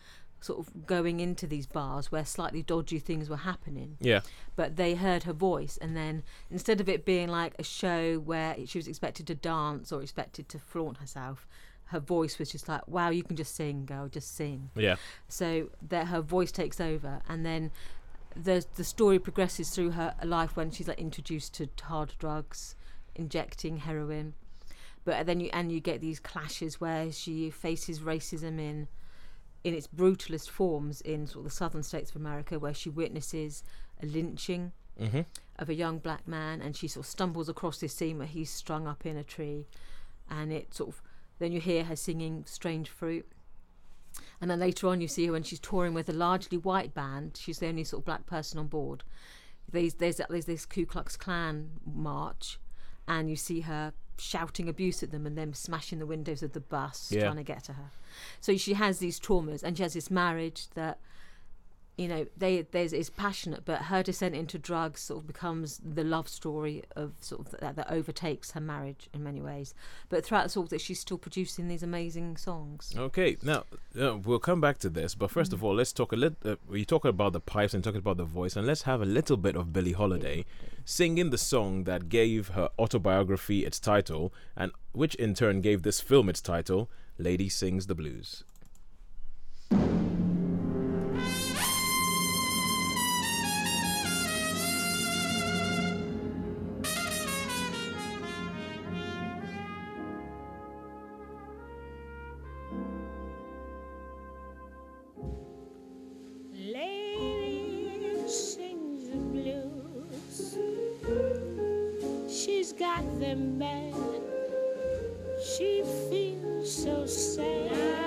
sort of going into these bars where slightly dodgy things were happening Yeah. but they heard her voice and then instead of it being like a show where she was expected to dance or expected to flaunt herself her voice was just like wow you can just sing girl just sing Yeah. so that her voice takes over and then the the story progresses through her life when she's like introduced to hard drugs injecting heroin but then you and you get these clashes where she faces racism in in its brutalist forms in sort of the southern states of America where she witnesses a lynching Mm-hmm. of a young black man and she sort of stumbles across this scene where he's strung up in a tree and it sort of then you hear her singing strange fruit and then later on you see her when she's touring with a largely white band she's the only sort of black person on board there's there's, there's this ku klux klan march and you see her shouting abuse at them and them smashing the windows of the bus Yeah. trying to get to her so she has these traumas and she has this marriage that you know they there's is passionate but her descent into drugs sort of becomes the love story of sort of that, that overtakes her marriage in many ways but throughout the sort that she's still producing these amazing songs Okay. Now uh, we'll come back to this, but first of all, let's talk a little. Uh, we talk about the pipes and talking about the voice, and let's have a little bit of Billie Holiday singing the song that gave her autobiography its title, and which in turn gave this film its title, "Lady Sings the Blues." Them. She feels so sad.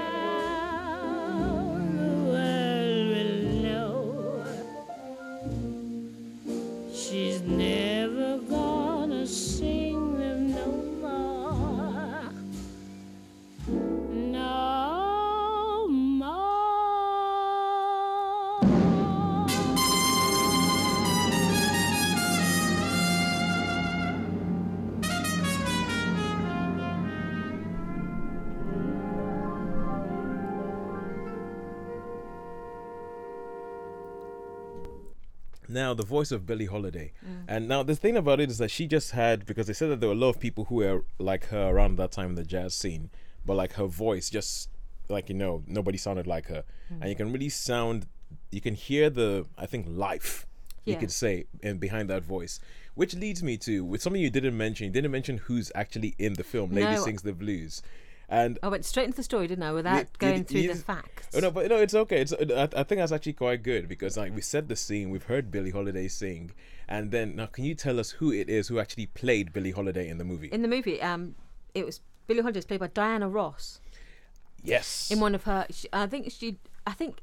Now, the voice of Billie Holiday. Mm. And now, the thing about it is that she just had, because they said that there were a lot of people who were like her around that time in the jazz scene, but like her voice just, like, you know, nobody sounded like her. Mm. And you can really sound, you can hear the, I think, life, you could say, and behind that voice. Which leads me to, with something you didn't mention, you didn't mention who's actually in the film, Lady No. Sings the Blues. And I went straight into the story, didn't I, without you- going through you- the facts. Oh no, but no, it's okay. It's I, I think that's actually quite good because like we set the scene, we've heard Billie Holiday sing, and then now can you tell us who it is who actually played Billie Holiday in the movie? In the movie, um, it was Billie Holiday was played by Diana Ross yes. in one of her. I think she, I think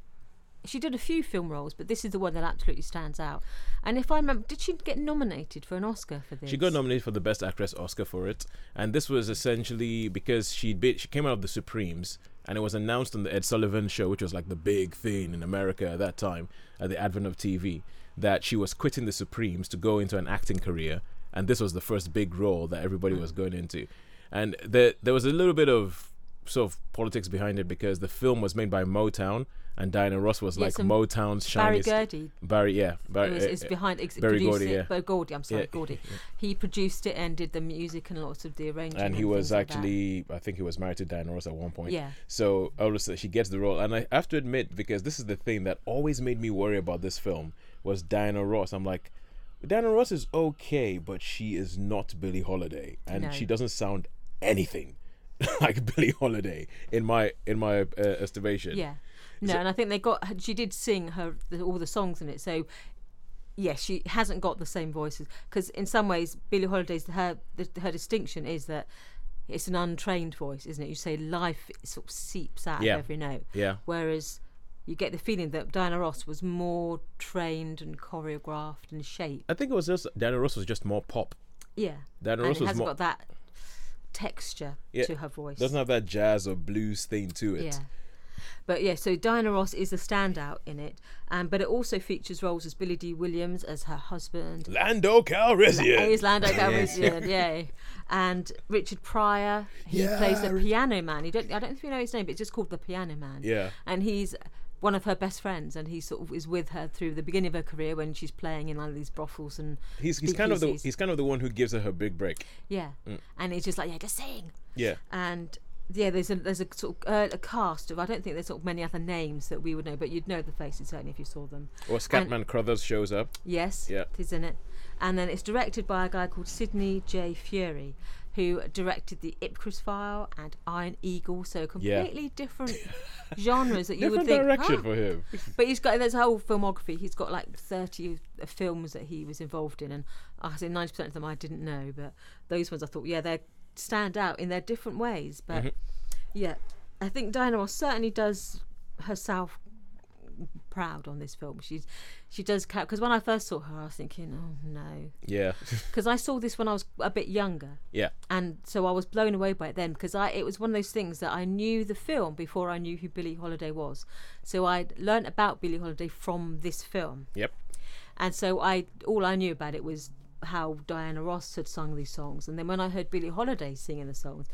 she did a few film roles, but this is the one that absolutely stands out. And if I remember, did she get nominated for an Oscar for this? She got nominated for the Best Actress Oscar for it, and this was essentially because she she came out of the Supremes, and it was announced on the Ed Sullivan Show, which was like the big thing in America at that time, at the advent of TV, that she was quitting the Supremes to go into an acting career, and this was the first big role that everybody mm. was going into, and there there was a little bit of sort of politics behind it because the film was made by Motown, and Diana Ross was Yes, like Motown's Berry shiniest. Gordy Berry, yeah, Berry, uh, is uh, behind. Ex- Berry Gordy, it, yeah. But Gordy, I'm sorry, Yeah, Gordy. yeah. He produced it and did the music and lots of the arranging. and he and was things like actually I think he was married to Diana Ross at one point. Yeah. So obviously she gets the role, and I have to admit because this is the thing that always made me worry about this film was Diana Ross. I'm like, Diana Ross is okay, but she is not Billie Holiday, and No. she doesn't sound anything like Billie Holiday in my in my uh, estimation. Yeah. No, and I think they got. She did sing her the, all the songs in it, so yes, she hasn't got the same voices because in some ways Billie Holiday's her the, her distinction is that it's an untrained voice, isn't it? You say life sort of seeps out Yeah. of every note, Yeah. whereas you get the feeling that Diana Ross was more trained and choreographed and shaped. I think it was just Diana Ross was just more pop. Yeah, Diana and Ross was hasn't more got that texture Yeah, to her voice. doesn't have that jazz or blues thing to it. Yeah. But yeah, so Diana Ross is a standout in it, um, but it also features roles as Billy Dee Williams as her husband, Lando Calrissian. is Lando Calrissian, yeah, and Richard Pryor. He Yeah, plays the piano man. He don't, I don't know if you know his name, but it's just called the Piano Man. Yeah. and he's one of her best friends, and he sort of is with her through the beginning of her career when she's playing in all these brothels and He's he's kind of the he's kind of the one who gives her her big break. yeah, Mm. and he's just like yeah, just sing. Yeah. and yeah, there's a there's a sort of uh, a cast of I don't think there's sort of many other names that we would know, but you'd know the faces certainly if you saw them. Or Scatman Crothers shows up. Yes, Yeah. he's in it, and then it's directed by a guy called Sidney J. Furie, who directed the Ipcress File and Iron Eagle, so completely different genres that you Different would think. direction "Ah." for him. But he's got this whole filmography. He's got like 30 films that he was involved in, and I say 90% of them I didn't know, but those ones I thought, yeah, they stand out in their different ways. But Mm-hmm. yeah, I think Diana Ross certainly does herself proud on this film. She's she does because when I first saw her, I was thinking, oh no, Yeah. because I saw this when I was a bit younger yeah. and so I was blown away by it then because I it was one of those things that I knew the film before I knew who Billie Holiday was. So I learnt about Billie Holiday from this film, Yep. and so I all I knew about it was how Diana Ross had sung these songs, and then when I heard Billie Holiday singing the songs.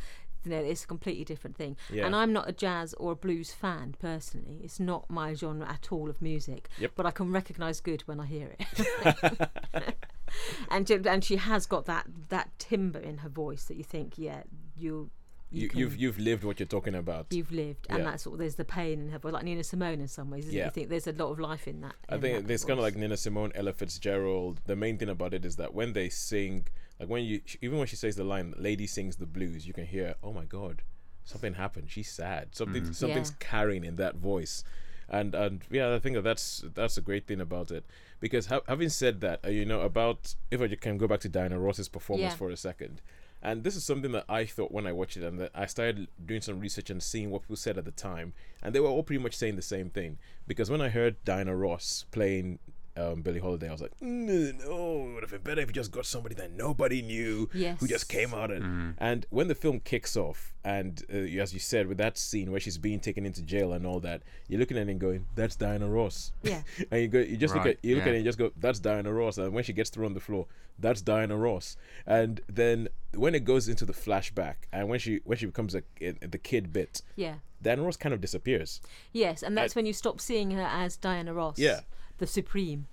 You know, it's a completely different thing. Yeah. And I'm not a jazz or a blues fan personally. It's not my genre at all of music. Yep. But I can recognise good when I hear it. and she- and she has got that that timbre in her voice that you think, yeah, you you, You, can, you've you've lived what you're talking about. you've lived, and Yeah. that's sort there's the pain in her voice, like Nina Simone in some ways. Isn't? Yeah. You think there's a lot of life in that. I in think that it's kind of like Nina Simone, Ella Fitzgerald. The main thing about it is that when they sing, like when you, even when she says the line, "Lady sings the blues," you can hear, "Oh my God, something happened. She's sad. Something, something's Yeah. carrying in that voice." And and yeah, I think that that's that's a great thing about it. Because ha- having said that, uh, you know about if I can go back to Diana Ross's performance Yeah. for a second. And this is something that I thought when I watched it, and that I started doing some research and seeing what people said at the time, and they were all pretty much saying the same thing. Because when I heard Diana Ross playing um, Billie Holiday, I was like, "Mm, no, it would have been better if you just got somebody that nobody knew, who just came out and and when the film kicks off, and uh, as you said, with that scene where she's being taken into jail and all that, you're looking at it and going, "That's Diana Ross." Yeah. and you go, you just look at you look at it and you just go, "That's Diana Ross." And when she gets thrown on the floor, that's Diana Ross. And then when it goes into the flashback, and when she when she becomes a the kid bit, yeah. Diana Ross kind of disappears. Yes, and that's when you stop seeing her as Diana Ross, Yeah. The supreme,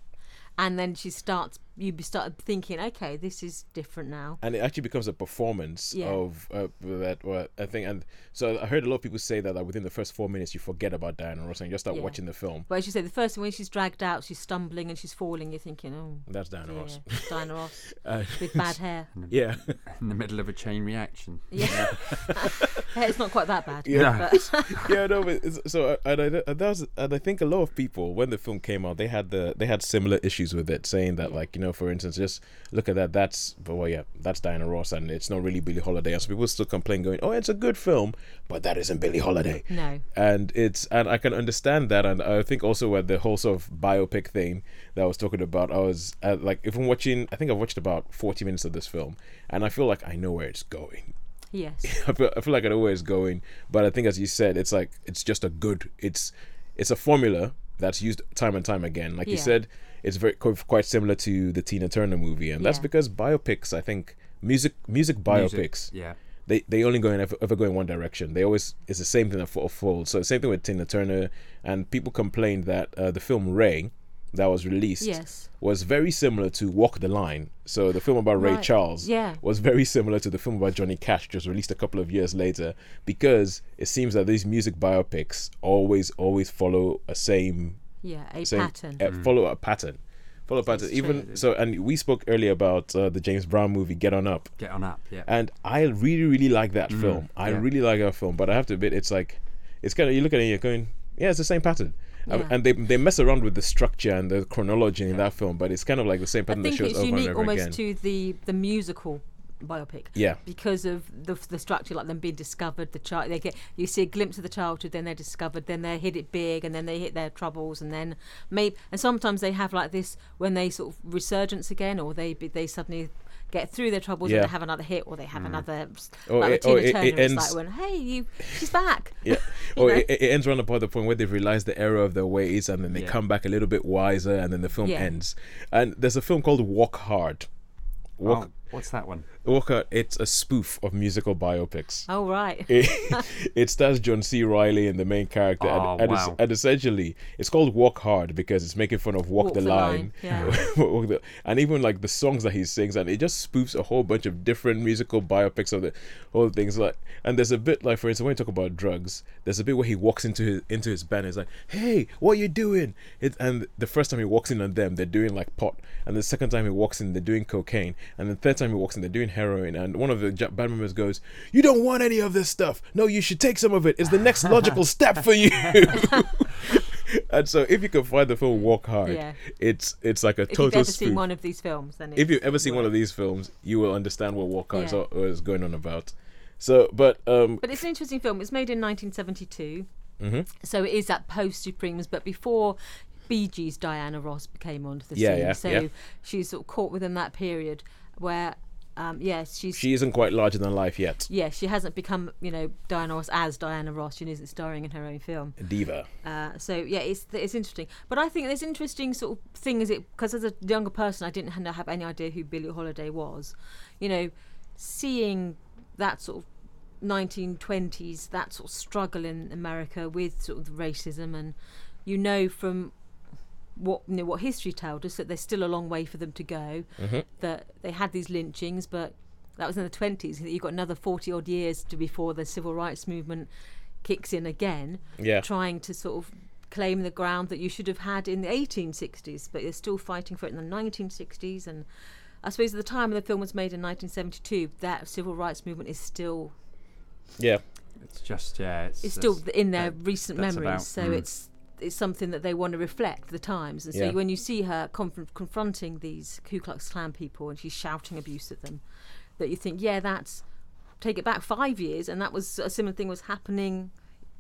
and then she starts you be started thinking, okay, this is different now. and it actually becomes a performance Yeah. of uh, that. What I think, and so I heard a lot of people say that like, within the first four minutes you forget about Diana Ross and you just start Yeah. watching the film. But as you say, the first when she's dragged out, she's stumbling and she's falling. You're thinking, oh, That's Diana yeah, Ross. it's Diana Ross Uh, with bad hair. yeah, in the middle of a chain reaction. Yeah, it's not quite that bad. Yeah. but yeah, no, but so uh, and I and that was and I think a lot of people when the film came out they had the they had similar issues with it, saying that like you know for instance just look at that. That's well yeah that's Diana Ross and it's not really Billie Holiday. And so people still complain going oh it's a good film but that isn't Billie Holiday. No, and it's and I can understand that and I think also with the whole sort of biopic thing that I was talking about I was uh, like if I'm watching I think I've watched about 40 minutes of this film and I feel like I know where it's going. Yes, I feel, I feel like I know where it's going, but I think as you said, it's like it's just a good. It's it's a formula that's used time and time again. Like you said, it's very quite similar to the Tina Turner movie, and that's Yeah. because biopics. I think music music biopics Yeah. they they only go in ever, ever go in one direction. They always it's the same thing that fo- folds. So same thing with Tina Turner, and people complained that uh, the film Ray that was released yes, was very similar to Walk the Line. So the film about Ray Right. Charles Yeah. was very similar to the film about Johnny Cash, just released a couple of years later, because it seems that these music biopics always always follow a same yeah, a same pattern. uh, follow a pattern. Follow a pattern. It's Even true. so, and we spoke earlier about uh, the James Brown movie Get On Up, Get on up. Yeah. and I really really like that film. I yeah. really like that film, but I have to admit, it's like it's kind of you look at it, and you're going, yeah, it's the same pattern. Um, Yeah. and they they mess around with the structure and the chronology in that film, but it's kind of like the same I pattern that think shows it's over and unique over almost again. to the the musical biopic. Yeah. because of the the structure, like them being discovered, the child they get you see a glimpse of the childhood, then they're discovered, then they hit it big, and then they hit their troubles, and then maybe and sometimes they have like this when they sort of resurgence again, or they they suddenly get through their troubles Yeah. and they have another hit, or they have mm. another Or like it- with or Tina oh, it- it ends- like when hey you she's back. Yeah. You oh, or it, it ends around about the point where they've realized the error of their ways and then they Yeah. come back a little bit wiser and then the film Yeah. ends. And there's a film called Walk Hard. Walk, Oh, what's that one? Walk Hard, it's a spoof of musical biopics. Oh right. It, it stars John C. Reilly in the main character, Oh, and, and, it's- wow. and essentially it's called Walk Hard because it's making fun of Walk, the, Line, Yeah. And even like the songs that he sings, and it just spoofs a whole bunch of different musical biopics of the whole things. Like, and there's a bit like, for instance, when you talk about drugs, there's a bit where he walks into his into his band, and he's like, "Hey, what are you doing?" It, and the first time he walks in on them, they're doing like pot, and the second time he walks in, they're doing cocaine, and the third time he walks in, they're doing heroin, and one of the band members goes, "You don't want any of this stuff. No, you should take some of it. It's the next logical step for you." and so, if you can find the film Walk Hard, Yeah. it's it's like a total. If you've ever spoof. seen one of these films, then if you've ever seen one of these films, you will understand what Walk Hard is- Yeah. is going on about. So, but um, But it's an interesting film. It's made in 1972. Mhm. So it is that post Supremes, but before Bee Gees' Diana Ross came onto the Yeah, scene. yeah, so she's sort of caught within that period where, um, yeah, she's. she isn't quite larger than life yet. yeah, she hasn't become, you know, Diana Ross as Diana Ross. She isn't starring in her own film. A diva. Uh, so yeah, it's it's interesting. But I think this interesting sort of thing is it because as a younger person, I didn't have any idea who Billie Holiday was. You know, seeing that sort of 1920s that sort of struggle in America with sort of racism, and you know from what you know what history told us that there's still a long way for them to go. That they had these lynchings, but that was in the 20s. You've got another 40 odd years to before the civil rights movement kicks in again Yeah. trying to sort of claim the ground that you should have had in the 1860s, but you're still fighting for it in the 1960s. And I suppose at the time when the film was made in 1972, that civil rights movement is still Yeah. It's just yeah. It's, it's still in their that- recent memories. about- so mm. it's it's something that they want to reflect the times. And so Yeah. when you see her conf- confronting these Ku Klux Klan people and she's shouting abuse at them, that you think, yeah, that's take it back five years, and that was a similar thing was happening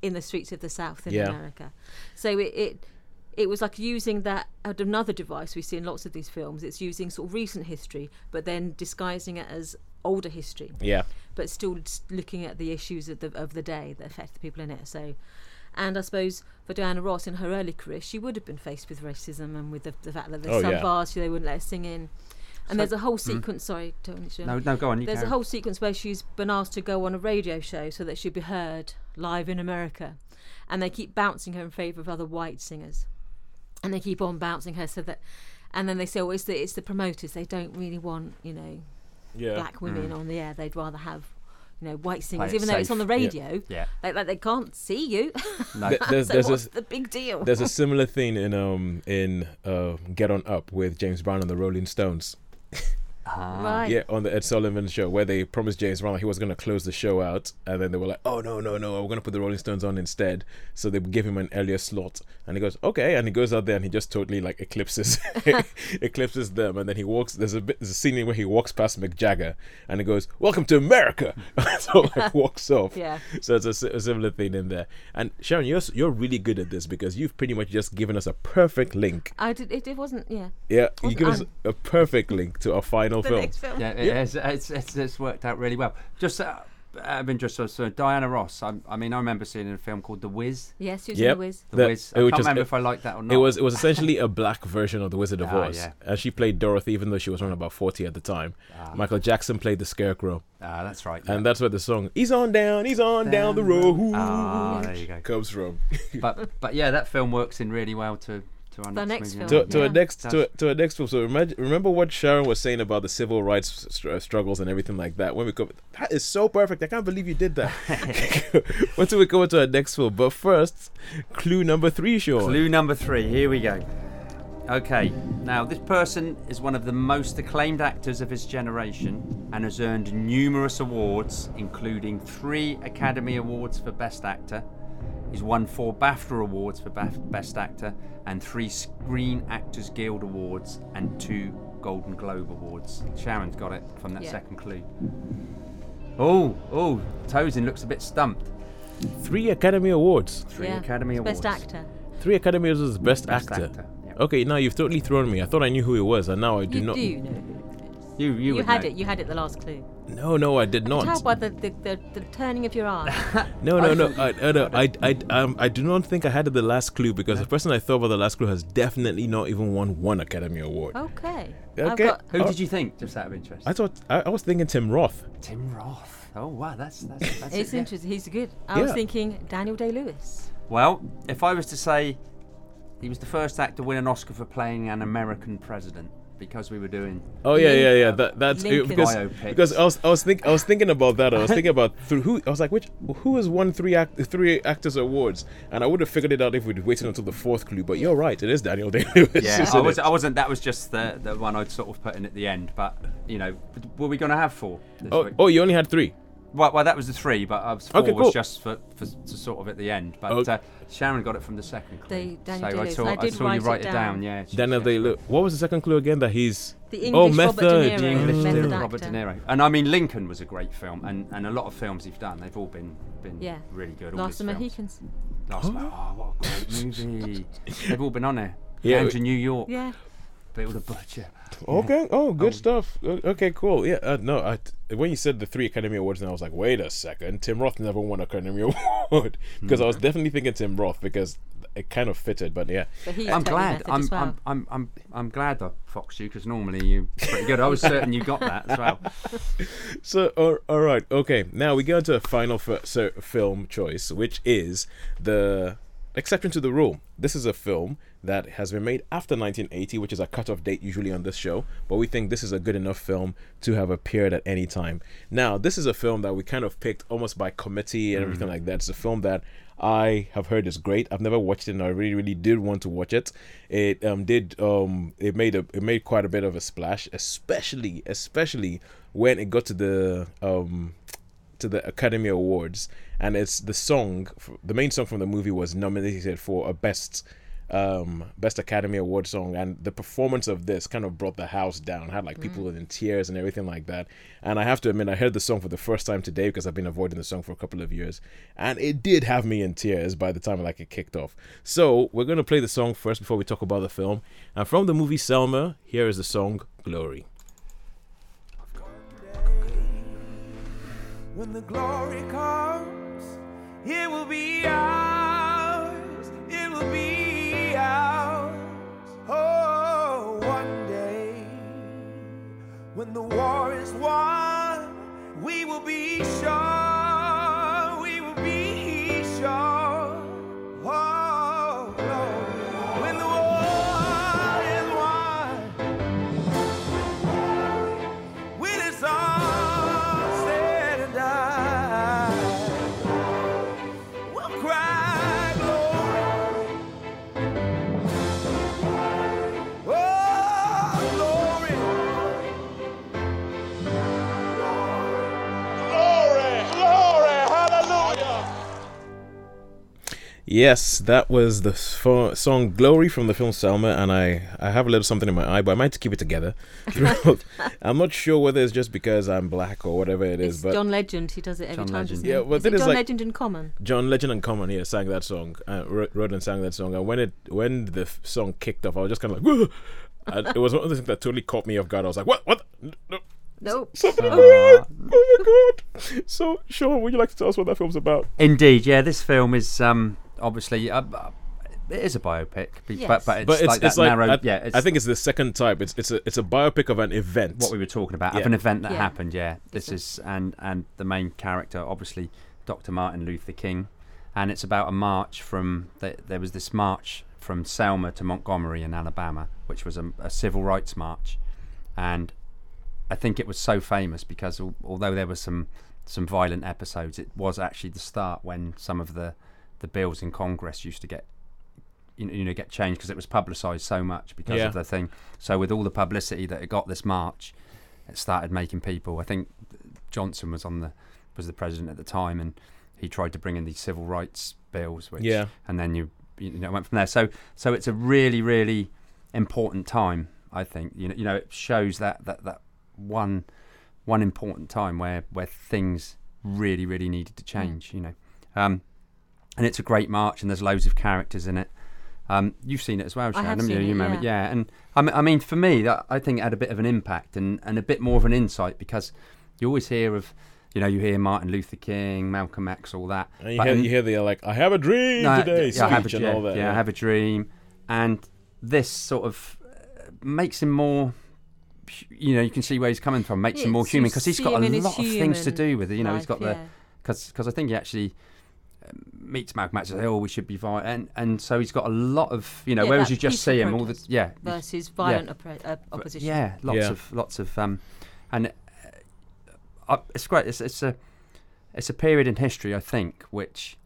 in the streets of the South in Yeah. America. So it, it it was like using that uh, another device we see in lots of these films. It's using sort of recent history, but then disguising it as older history Yeah. but still looking at the issues of the of the day that affect the people in it. So, and I suppose for Diana Ross in her early career, she would have been faced with racism and with the, the fact that there's Oh, some yeah. bars they wouldn't let her sing in. And So- there's a whole hmm. sequence. Sorry, don't No, no, go on. You There's carry a whole sequence where she's been asked to go on a radio show so that she'd be heard live in America, and they keep bouncing her in favour of other white singers, and they keep on bouncing her so that. and then they say, "Oh, it's the it's the promoters. They don't really want you know Yeah. black women mm. on the air. They'd rather have." You know, white singers, even though it's on the radio, Yeah. like, like they can't see you. No. Th- there's so there's what's a the big deal? there's a similar thing in um in uh Get On Up with James Brown and the Rolling Stones. Ah. right? Yeah, on the Ed Sullivan show where they promised James Brown that he was going to close the show out, and then they were like, "Oh no, no, no, we're going to put the Rolling Stones on instead." So they give him an earlier slot, and he goes, "Okay," and he goes out there and he just totally like eclipses, eclipses them, and then he walks. There's a bit, there's a scene where he walks past Mick Jagger, and he goes, "Welcome to America," so like walks off. Yeah. So it's a, a similar thing in there. And Sharon, you're you're really good at this because you've pretty much just given us a perfect link. I did. It, it wasn't. Yeah. Yeah, you Wasn't give us a perfect link to our final The film. next film. Yeah, it has- it's, it's, it's worked out really well. Just uh, out of interest, so, so Diana Ross. I, I mean, I remember seeing in a film called The Wiz. Yes, you're Yep. the whiz. The That- Wiz. it I was can't just- remember it- if I liked that or not. It was it was essentially a black version of the Wizard of Ah, Oz, yeah. and she played Dorothy, even though she was around about forty at the time. Ah. Michael Jackson played the Scarecrow, Ah, that's right. and that's where the song "Ease on down, ease on down, the road" Ah, there you go. comes from. but but yeah, that film works in really well to to our The next, next film. to, to Yeah. a next to, Does. a- to a next film. So imagine, remember what Sharon was saying about the civil rights str- uh, struggles and everything like that. When we come, that is so perfect. I can't believe you did that. When do we go into our next film? But first, clue number three, Sean. Clue number three. Here we go. Okay, now this person is one of the most acclaimed actors of his generation and has earned numerous awards, including three Academy Awards for Best Actor. He's won four BAFTA Awards for Baf- Best Actor and three Screen Actors Guild Awards and two Golden Globe Awards. Sharon's got it from that Yeah. second clue. Oh, oh, Tosin looks a bit stumped. Three Academy Awards. Three yeah. Academy Awards. Best actor. Three Academy Awards as best, Best actor. actor, yeah. Okay, now you've totally thrown me. I thought I knew who he was, and now I do you not. do know who it is. You, you, You, had know. it. You had it. The last clue. No, no, I did I can tell not. by the, the, the, the turning of your eye. No, no, no. I, I, no, I, I, um, I do not think I had it the last clue because the person I thought about the last clue has definitely not even won one Academy Award. Okay. Okay. got Who Oh. did you think, just out of interest? I thought I, I was thinking Tim Roth. Tim Roth. Oh wow, that's that's, that's It's it, yeah. interesting. He's good. I was thinking Daniel Day Lewis. Well, if I was to say, he was the first actor to win an Oscar for playing an American president because we were doing. Oh yeah, yeah, yeah. That that's it, because Biopics. because I was I was think I was thinking about that. I was thinking about through who I was like which who has won three act three actors awards, and I would have figured it out if we'd waited until the fourth clue. But you're right, it is Daniel Day Lewis. Yeah, I, was, it? I wasn't. That was just the the one I'd sort of put in at the end. But you know, were we going to have four? Oh, week? oh, you only had three. Well, well, that was the three, but I was four Okay, was just for, for to sort of at the end. But Okay. uh, Sharon got it from the second clue. They- Daniel so I Day-Lewis. saw, I did saw you write it write it down. down. Yeah. she- Daniel she Day Lewis. What was the second clue again? That he's The English oh English Robert De method. Niro. The English method Robert. De Niro. And I mean, Lincoln was a great film, and, and a lot of films he's done, they've all been been Yeah. really good. all Last of his films. Mohicans. Last of Oh, what a great movie! they've all been on there. Yeah, Down to New York. Yeah. Bill the Butcher. Okay. Oh, good Oh. stuff. Okay, cool. Yeah. Uh, no, I, when you said the three Academy Awards, and I was like, wait a second, Tim Roth never won an Academy Award because I was definitely thinking Tim Roth because it kind of fitted. But yeah, But he's I'm glad. I'm, well. I'm, I'm, I'm, I'm glad I foxed you because normally you're pretty good. I was certain you got that as well. So, all, all right, okay. Now we go to a final f- so, film choice, which is the exception to the rule. This is a film that has been made after 1980, which is a cutoff date usually on this show, but we think this is a good enough film to have appeared at any time. Now, this is a film that we kind of picked almost by committee and everything like that. It's a film that I have heard is great. I've never watched it, and I really, really did want to watch it. It um did um it made a it made quite a bit of a splash, especially especially when it got to the um to the Academy Awards, and it's the song, the main song from the movie was nominated for a best um best Academy Award song, and the performance of this kind of brought the house down. Had like people in tears and everything like that. And I have to admit, I heard the song for the first time today because I've been avoiding the song for a couple of years, and it did have me in tears by the time like it kicked off. So we're gonna play the song first before we talk about the film. And from the movie Selma, here is the song "Glory." When the glory comes, it will be ours. It will be ours. Oh, one day, when the war is won, we will be sure. Yes, that was the fo- song "Glory" from the film Selma, and I I have a little something in my eye, but I might keep it together. I'm not sure whether it's just because I'm black or whatever it is, It's but John Legend. He does it every John time. Legend. Yeah, he? but is it it's John like- Legend in Common? John Legend and Common here sang that song. Uh, wrote wrote and sang that song, and when it when the f- song kicked off, I was just kind of like, "Whoa!" and it was one of the things that totally caught me off guard. I was like, "What? What? No, No. something Uh, oh my god!" So, Sean, would you like to tell us what that film's about? Indeed, yeah. This film is um, obviously uh, it is a biopic, be- Yes. but but it's but it's like it's that like narrow. I, yeah, it's I think it's the second type. It's it's a it's a biopic of an event. what we were talking about of an event that Yeah. happened. Yeah, this is and and the main character, obviously, Dr. Martin Luther King, and it's about a march from the, there was this march from Selma to Montgomery in Alabama, which was a, a civil rights march, and I think it was so famous because al- although there were some some violent episodes, it was actually the start when some of the the bills in Congress used to get you know, get changed because it was publicised so much because Yeah. of the thing. So with all the publicity that it got this march, it started making people. I think Johnson was on the was the president at the time, and he tried to bring in these civil rights bills, which Yeah. and then you you know went from there. So so it's a really really important time. I think you know you know it shows that that that one one important time where where things really really needed to change. You know, um, and it's a great march, and there's loads of characters in it. Um, you've seen it as well, I Sharon. have haven't you? seen You it, remember? yeah. yeah. And I mean, I mean, for me, that I think it had a bit of an impact and, and a bit more of an insight because you always hear of, you know, you hear Martin Luther King, Malcolm X, all that. And you But hear, in- you hear the like, I have a dream no, today yeah, I have a, speech and yeah, all that. yeah, I have a dream, and this sort of uh, makes him more. You know, you can see where he's coming from. Makes him more human because he's got a lot of things to do with it. You know, he's got the yeah. because I think he actually meets Malcolm X and says, "Oh, we should be violent," and and so he's got a lot of you know. Yeah, whereas you just peaceful see him all the yeah versus violent oppre- uh, opposition. yeah, lots Yeah. of lots of um, and uh, uh, it's great. It's, it's a it's a period in history, I think, which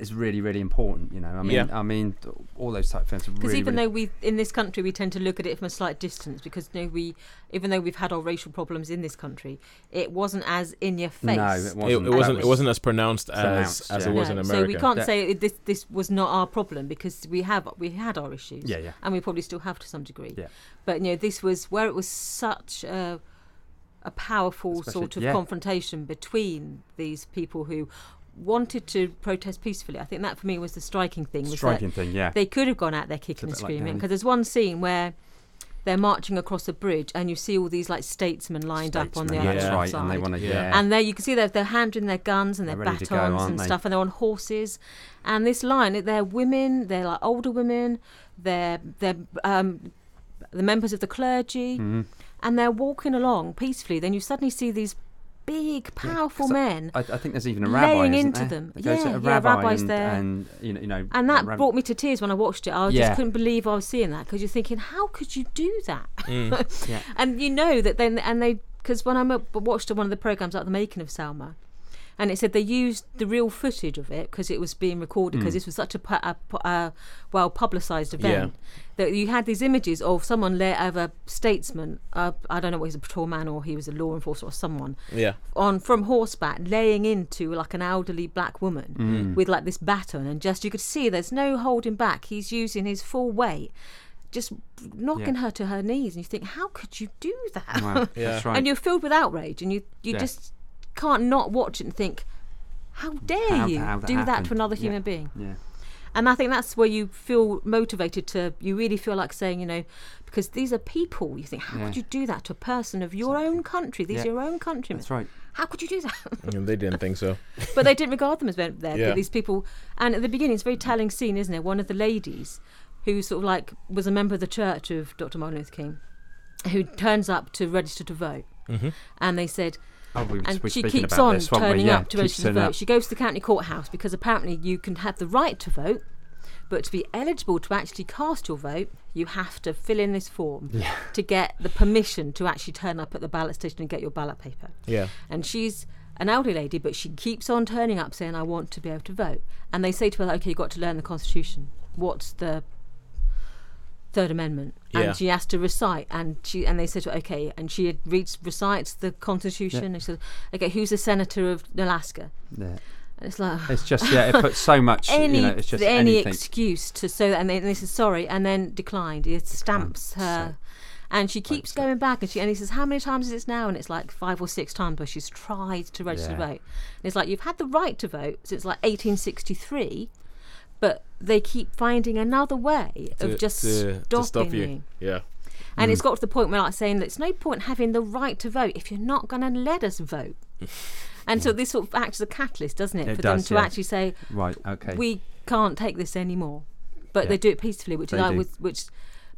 is really really important. You know, I mean, Yeah. I mean, all those type of things are Because really. even really though we in this country we tend to look at it from a slight distance, because you know, we even though we've had our racial problems in this country, it wasn't as in your face. no, it It, wasn't. it that wasn't. was- It wasn't as pronounced as Pronounced, as yeah. it was No, in America. So we can't Yeah. say this this was not our problem because we have we had our issues. Yeah, yeah. And we probably still have to some degree. Yeah. But you know, this was where it was such a a powerful Especially- sort of yeah. confrontation between these people who wanted to protest peacefully. I think that for me was the striking thing. Was striking thing. Yeah, they could have gone out there kicking and screaming Gandhi. because there's one scene where they're marching across a bridge and you see all these like statesmen lined up on the Statesmen, other that's Yeah. right, side. and they want to Yeah. yeah. And there you can see they're, they're handing their guns and their They're ready to batons go, and they? stuff, and they're on horses. And this line, they're women, they're like older women, they're they're um, the members of the clergy, Mhm. and they're walking along peacefully. Then you suddenly see these big, powerful I- men, I, I think there's even a rabbi laying into there? them. Yeah, a yeah, rabbi rabbi's and, there. and you know, you know, and that rab- brought me to tears when I watched it. I Yeah. just couldn't believe I was seeing that because you're thinking, how could you do that? Mm. Yeah. and you know that then, and they, because when I watched one of the programs like the making of Selma, and it said they used the real footage of it because it was being recorded because Mm. this was such a, pu- a, a well publicised event that you had these images of someone there of a statesman. Uh, I don't know what he's a patrolman or he was a law enforcer or someone Yeah. on from horseback laying into like an elderly black woman Mm. with like this baton and just you could see there's no holding back he's using his full weight just knocking Yeah. her to her knees and you think how could you do that Wow, Yeah. that's right. and you're filled with outrage and you you Yeah. just can't not watch it and think how dare How- you how that do that to another Yeah. human being yeah. and I think that's where you feel motivated to, you really feel like saying, you know, because these are people. You think, how Yeah. could you do that to a person of your own country? These Yeah. are your own countrymen. That's right. How could you do that? And they didn't think so. but they didn't regard them as there. Yeah. These people, and at the beginning, it's a very telling scene, isn't it? One of the ladies, who sort of like was a member of the church of Dr. Martin Luther King, who turns up to register to vote, hmm and they said, Oh, we, and she keeps about on this, turning Yeah, up to register to vote. up. She goes to the county courthouse because apparently you can have the right to vote, but to be eligible to actually cast your vote, you have to fill in this form Yeah. to get the permission to actually turn up at the ballot station and get your ballot paper. Yeah. And she's an elderly lady, but she keeps on turning up saying, I want to be able to vote. And they say to her, okay, you've got to learn the Constitution. What's the Third Amendment? Yeah. And she has to recite. And she and they said her, okay. And she reads, recites the Constitution. Yeah. And she said, okay, who's the senator of Alaska? Yeah. And it's like It's just yeah, it puts so much. any you know, it's just any anything. excuse to so and then this is sorry and then declined. It stamps oh, so- her. And she keeps going back, and she and he says, "How many times is this now?" And it's like five or six times where she's tried to register to vote. And it's like you've had the right to vote since like 1863, but they keep finding another way To- of just to- stopping to stop you. you. Yeah. And Mm. it's got to the point where like saying that it's no point having the right to vote if you're not going to let us vote. and so this sort of acts as a catalyst, doesn't it, It for does, them to yeah. actually say Right. Okay. we can't take this anymore. But Yeah. they do it peacefully, which They like, do. which, which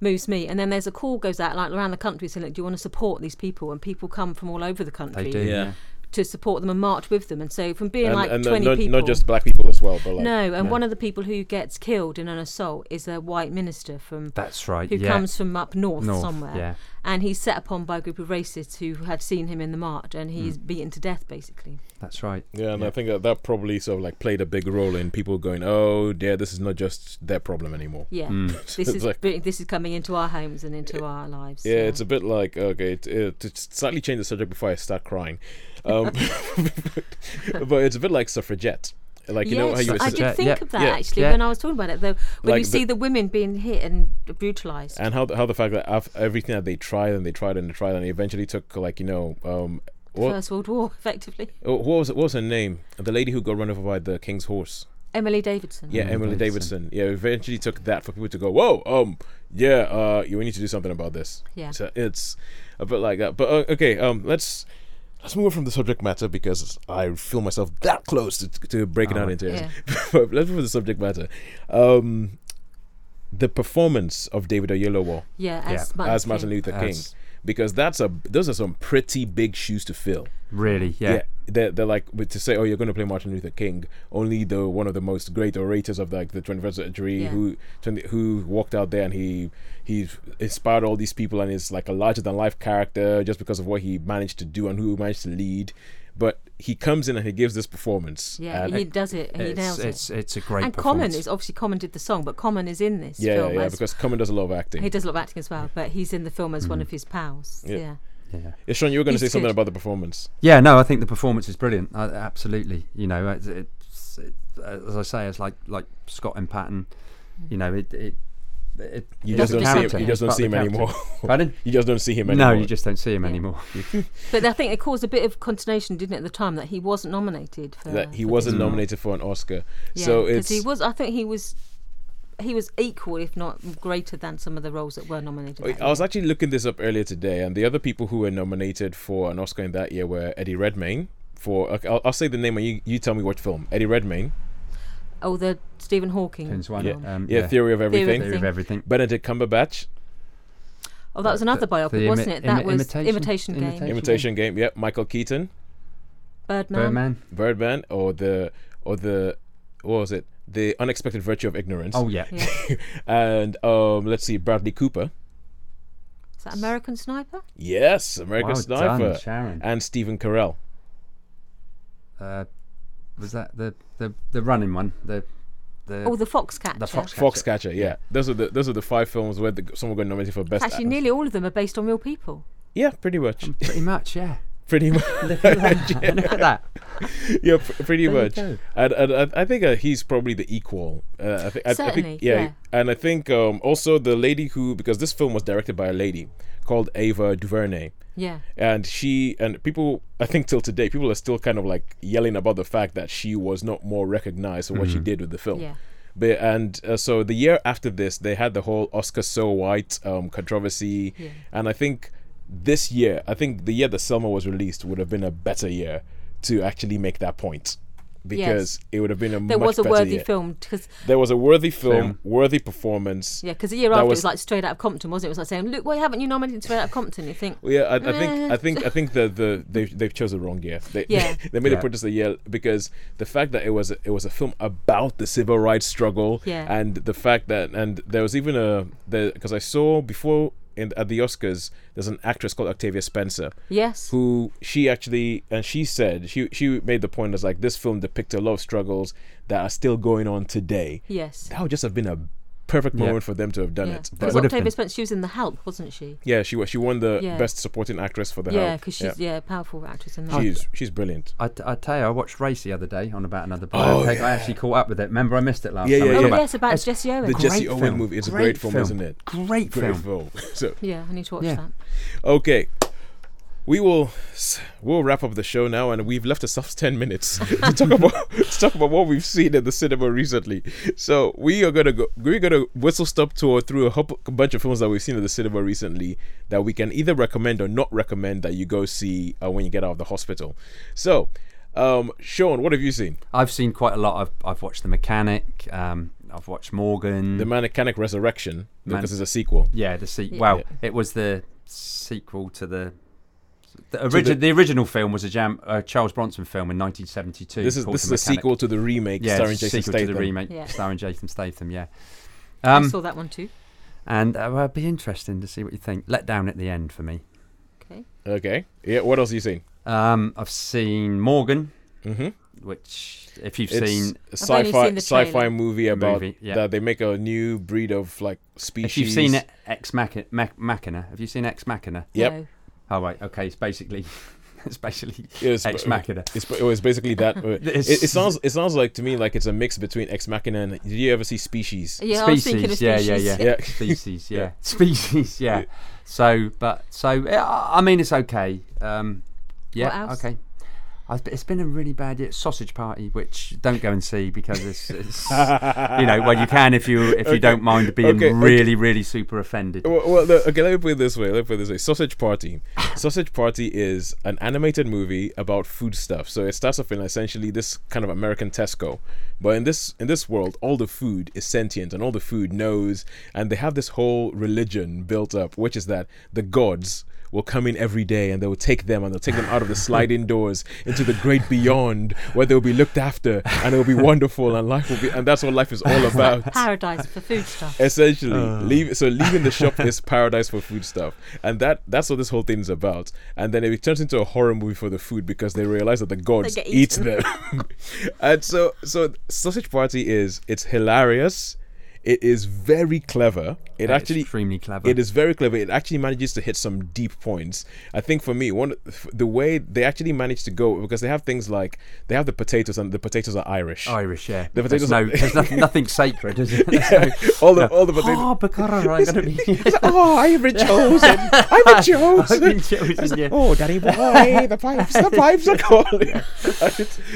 moves me. And then there's a call goes out like around the country saying, "Look, do you want to support these people?" And people come from all over the country they do. Yeah. Yeah. to support them and march with them. And so from being and like and uh, 20 not, people, not just black people as well, but like no. And one of the people who gets killed in an assault is a white minister from That's right. who yeah. comes from up north, North, somewhere. yeah. And he's set upon by a group of racists who had seen him in the march, and he's Mm. beaten to death basically. That's right. Yeah, and Yeah. I think that, that probably sort of like played a big role in people going, "Oh, dear, this is not just their problem anymore." Yeah, Mm. this is like- this is coming into our homes and into our lives. Yeah, it's a bit like okay, it, it, to slightly change the subject before I start crying, um, but it's a bit like suffragette. Like you know how you were I s- did Yeah, think yeah, of that yeah, actually yeah. when I was talking about it. Though when Like you see the women being hit and brutalized, and how the, how the fact that af- everything that they tried and they tried and they tried and they eventually took like you know um what First World War, effectively. oh, what was what was her name? The lady who got run over by the king's horse. Emily Davidson. Yeah, Emily Emily Davidson. Davidson. Yeah, eventually took that for people to go, whoa, um, yeah, uh, you we need to do something about this. Yeah. So it's a bit like that. But uh, okay, um, let's let's move on from the subject matter because I feel myself that close to, to breaking Oh, out into it. Yeah. but let's move to the subject matter. Um, the performance of David Oyelowo Yeah, Yeah, as Martin, as Martin. Luther King, As- because that's a those are some pretty big shoes to fill. Really. Yeah. they're, they're like but to say, oh, you're going to play Martin Luther King, only the one of the most great orators of like the 21st century Yeah. who who walked out there and he he inspired all these people and is like a larger than life character just because of what he managed to do and who he managed to lead. But he comes in and he gives this performance. Yeah, and he does it and he It's nails it's it. it's a great. And Common is obviously Common did the song, but Common is in this yeah, yeah, film. yeah, as- because Common does a lot of acting. he does a lot of acting as well, but he's in the film as one Mhm. of his pals. Yeah. Yeah. Yeah. Yeah, Sean, you were going to say He's something about the performance. Yeah, no, I think the performance is brilliant. Uh, absolutely, you know, it's, it's it, as I say, it's like like Scott and Patton. You know, it it. It You just don't see him. You just don't see him anymore. Pardon? you just don't see him anymore. No, you just don't see him Yeah. anymore. But I think it caused a bit of consternation, didn't it, at the time that he wasn't nominated for that he for wasn't this role. nominated for an Oscar. Yeah, so 'cause it's he was. I think he was. He was equal, if not greater, than some of the roles that were nominated. that I was year. actually looking this up earlier today, and the other people who were nominated for an Oscar in that year were Eddie Redmayne for. Okay, I'll, I'll say the name, and you, you tell me what film. Eddie Redmayne, Oh, the Stephen Hawking. Pins one. film. Um, yeah, Theory of Theory of Everything. Theory of everything. Benedict Cumberbatch, Oh, that was another biopic, the imi- wasn't it? That imi- was imitation- Imitation, Game. imitation- Imitation Game. Yeah, Michael Keaton, Birdman. Birdman. Birdman, or the or the what was it? The Unexpected Virtue of Ignorance. Oh yeah. Yeah. and um, let's see, Bradley Cooper. Is that American Sniper? Yes, American well Sniper, done, Sharon. and Stephen Carell. Uh, was that the the the running one? The the Oh, the Foxcatcher. the Foxcatcher. Foxcatcher. Yeah, those are the those are the five films where the, someone got nominated for best. Actually, actor. nearly all of them are based on real people. Yeah, pretty much. Pretty much, yeah. Pretty much. Look at that. Look at that. yeah, pr- pretty There much. And, and, and I think uh, he's probably the equal. Uh, I, think, I, I Certainly, think, yeah, yeah. And I think um, also the lady who, because this film was directed by a lady called Ava DuVernay, Yeah. and she and people, I think till today, people are still kind of like yelling about the fact that she was not more recognized for what she Mhm. did with the film. Yeah. But, and uh, so the year after this, they had the whole Oscar so white um, controversy, Yeah. and I think this year, I think the year that Selma was released would have been a better year to actually make that point, because it would have been a There much was a better worthy year. film because There was a worthy film, Film. worthy performance. yeah, because a year That after was- it was like Straight Out of Compton, wasn't it? It was like saying, "Look, why haven't you nominated Straight Out of Compton?" You think, Well, yeah, I, I think. I think I think the the they've they've chosen the wrong year. They, Yeah. they made Yeah. it put this year because the fact that it was a, it was a film about the civil rights struggle, Yeah. and the fact that and there was even a the because I saw before in at the Oscars there's an actress called Octavia Spencer. Yes, who she actually and she said she she made the point as like this film depicted a lot of struggles that are still going on today. yes, That would just have been a perfect Yeah. moment for them to have done yeah. it. Because But would have Octavia been. Spencer, she was in The Help, wasn't she? yeah, she was. she won the Yeah. best supporting actress for the help. yeah, because she's yeah. a powerful actress in that. she's she's brilliant. I, I tell you, I watched Race the other day on about another Oh, biopic. yeah. I actually caught up with it. Remember, I missed it last Yeah, time. yeah, I oh yeah. got yes, about It's- Jesse Owens. The Jesse Great Owen film. movie. It's a Great great film, film. isn't it? Great Great film. film. so yeah, I need to watch that. okay. We will we'll wrap up the show now, and we've left ourselves ten minutes to talk about to talk about what we've seen in the cinema recently. So we are gonna go. We're gonna whistle stop tour through a, whole, bunch of films that we've seen in the cinema recently that we can either recommend or not recommend that you go see uh, when you get out of the hospital. So, um, Sean, what have you seen? I've seen quite a lot. I've, I've watched The Mechanic. Um, I've watched Morgan. The Mechanic Resurrection Man- because it's a sequel. yeah, the se- Yeah. Well, Yeah. it was the sequel to the. The, the- origi- the, original film was a Jam, uh, Charles Bronson film in 1972. This is this is The a sequel to the remake Yeah, starring it's a Jason sequel to the remake Yeah. starring Jason Statham. Yeah. I Um, saw that one too. and uh, well, it'd be interesting to see what you think. Let down at the end for me. Okay. Okay. Yeah. What else have you seen? Um, I've seen Morgan, Mm-hmm. which if you've It's seen, a sci-fi seen sci-fi movie about Movie, yeah. that they make a new breed of like species. if you've seen Ex Machina, Machina, have you seen Ex Machina? Yep. No. Oh right, okay. It's basically, it's basically It's, Ex Machina. It's, it was basically that. uh, it, it sounds it sounds like to me like it's a mix between Ex Machina and. Did you ever see Species? Yeah, I was thinking of yeah, species. yeah, yeah, Yeah. species, yeah, Yeah. species, yeah. Yeah. So, but so I mean, it's okay. Um, yeah, What else? okay. I've, it's been a really bad year. Sausage Party, which don't go and see because it's, it's you know, well, you can if you if you Okay. don't mind being Okay, okay. really, really super offended. Well, well okay, let me put it this way. Let me put it this way. Sausage Party. Sausage Party is an animated movie about food stuff. So it starts off in essentially this kind of American Tesco, but in this in this world, all the food is sentient and all the food knows, and they have this whole religion built up, which is that the gods will come in every day and they will take them and they'll take them out of the sliding doors into the great beyond where they'll be looked after and it'll be wonderful and life will be and that's what life is all about. Paradise for food stuff. essentially Uh. leave so leaving the shop is paradise for food stuff. And that that's what this whole thing is about. And then it turns into a horror movie for the food because they realize that the gods get eat them. And so so sausage party is it's hilarious it is very clever it Yeah, actually extremely clever. it is very clever. It actually manages to hit some deep points. I think for me, one the way they actually manage to go because they have things like they have the potatoes and the potatoes are Irish. Irish, yeah. The there's potatoes no, there's nothing, nothing sacred, is it? Yeah, no- all the all the potatoes. Ah, oh, because I'm gonna be. oh, I've been chosen. I've chosen. Chosen, yeah. Oh, Danny boy, the pipes, the pipes are calling.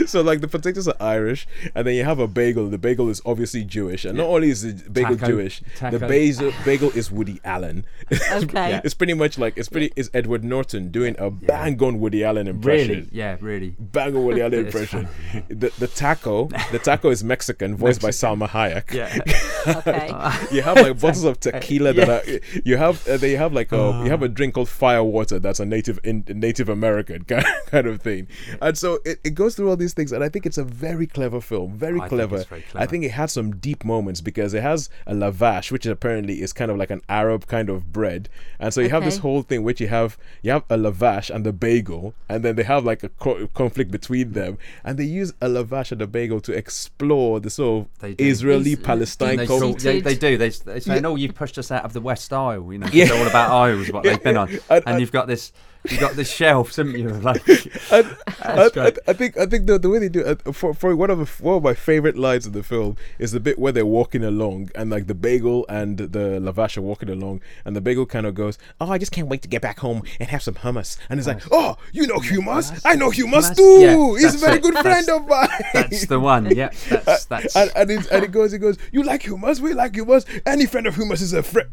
so, like, the potatoes are Irish, and then you have a bagel. The bagel is obviously Jewish, and not only is the bagel Taco. Jewish, the Taco. bagel bagel is Woody Allen. Okay. Yeah. It's pretty much like it's pretty. It's Edward Norton doing a bang on Woody Allen impression. Really? Yeah, really. Bang on Woody Allen impression. The the taco, the taco is Mexican, voiced by Salma Hayek. Yeah. Okay. You have like bottles of tequila that are. You have uh, they have like a you have a drink called fire water that's a native in Native American kind kind of thing, and so it, it goes through all these things, and I think it's a very clever film, very I think clever. it's very I think it had some deep moments because it has a lavash, which apparently is kind of like an Arab kind of bread, and so you have this whole thing which you have you have a lavash and the bagel, and then they have like a co- conflict between them, and they use a lavash and a bagel to explore the sort of. Israeli Palestine they, Deep culture. call, they, they do. They, they say, "No, oh, you've pushed us out of the West Aisle." You know, Yeah. it's all about aisles, what they've been on, And- and you've got this, you've got the shelves, haven't you? Like, and, I, I. I think I think the, the way they do it uh, for, for one of the, one of my favorite lines in the film is the bit where they're walking along and like the bagel and the lavash are walking along and the bagel kind of goes oh I just can't wait to get back home and have some hummus and it's like oh you know hummus I know hummus too Yeah, he's a very it. good friend That's- of mine that's the one. Yeah, that's that's. and, and, and it goes it goes you like hummus we like hummus any friend of hummus is a friend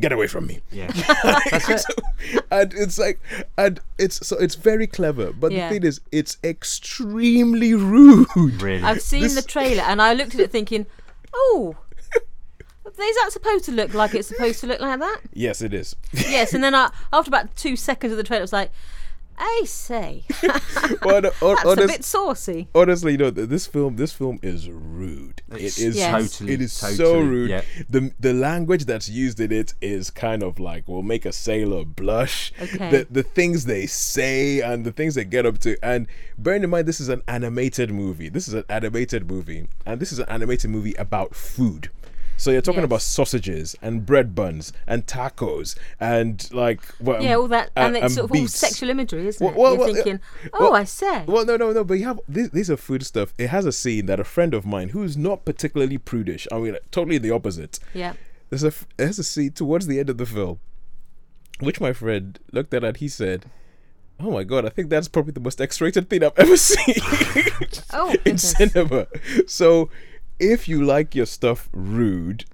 get away from me yeah, that's it. and it's like and it's so it's very clever but Yeah. the thing is it's extremely rude Really. I've seen This- the trailer and I looked at it thinking, oh, is that supposed to look like it's supposed to look like that? yes it is Yes. And then I, after about two seconds of the trailer, it was like, I say, Hon- hon- that's a bit saucy. honestly you know this film this film is rude It's it is Yes. totally, it is so rude Yeah. the the language that's used in it is kind of like will make a sailor blush Okay. the the things they say and the things they get up to and bearing in mind this is an animated movie this is an animated movie and this is an animated movie about food So you're talking Yes. about sausages and bread buns and tacos and like well, Yeah, all that, uh, and it's sort of all sexual imagery, isn't Well, it? well, You're well, uh, thinking, oh, I say. Well, no, no, no. But you have these, these are food stuff. It has a scene that a friend of mine who's not particularly prudish. I mean, totally the opposite. yeah. There's a there's a scene towards the end of the film, which my friend looked at and he said, "Oh my god, I think that's probably the most X-rated thing I've ever seen Oh, in cinema." So, if you like your stuff rude,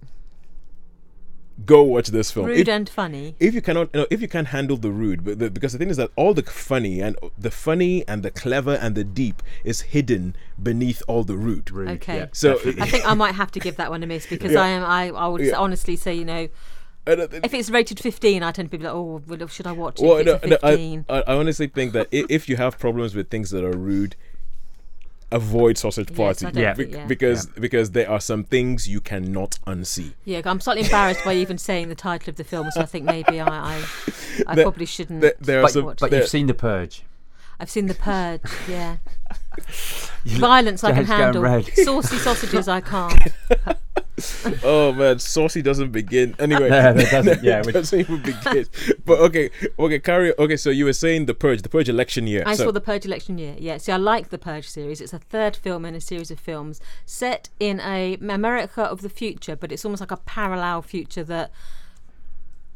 go watch this film. Rude If- and funny. if you cannot no, if you can't handle the rude but the, because the thing is that all the funny and the funny and the clever and the deep is hidden beneath all the rude, Rude, Okay. yeah, so definitely. I think I might have to give that one a miss because Yeah. I am. I, I would Yeah. honestly say, you know, uh, if it's rated 15, I tend to be like, oh, well, should I watch it? well, if no, a no, 15. I, I I honestly think that if you have problems with things that are rude avoid sausage party I don't Yeah. think- Bec- yeah. because because there are some things you cannot unsee Yeah, I'm slightly embarrassed by even saying the title of the film, so I think maybe I, I, I There- probably shouldn't. there, there are But, some watch but there- you've seen The Purge. I've seen The Purge. Yeah, violence I can handle. Saucy sausages I can't. oh man saucy doesn't begin anyway No, that doesn't- yeah, it which- doesn't even begin but okay okay carry okay so you were saying the purge the purge election year I so, saw the Purge election year. Yeah, see, I like the Purge series. It's a third film in a series of films set in a America of the future, but it's almost like a parallel future that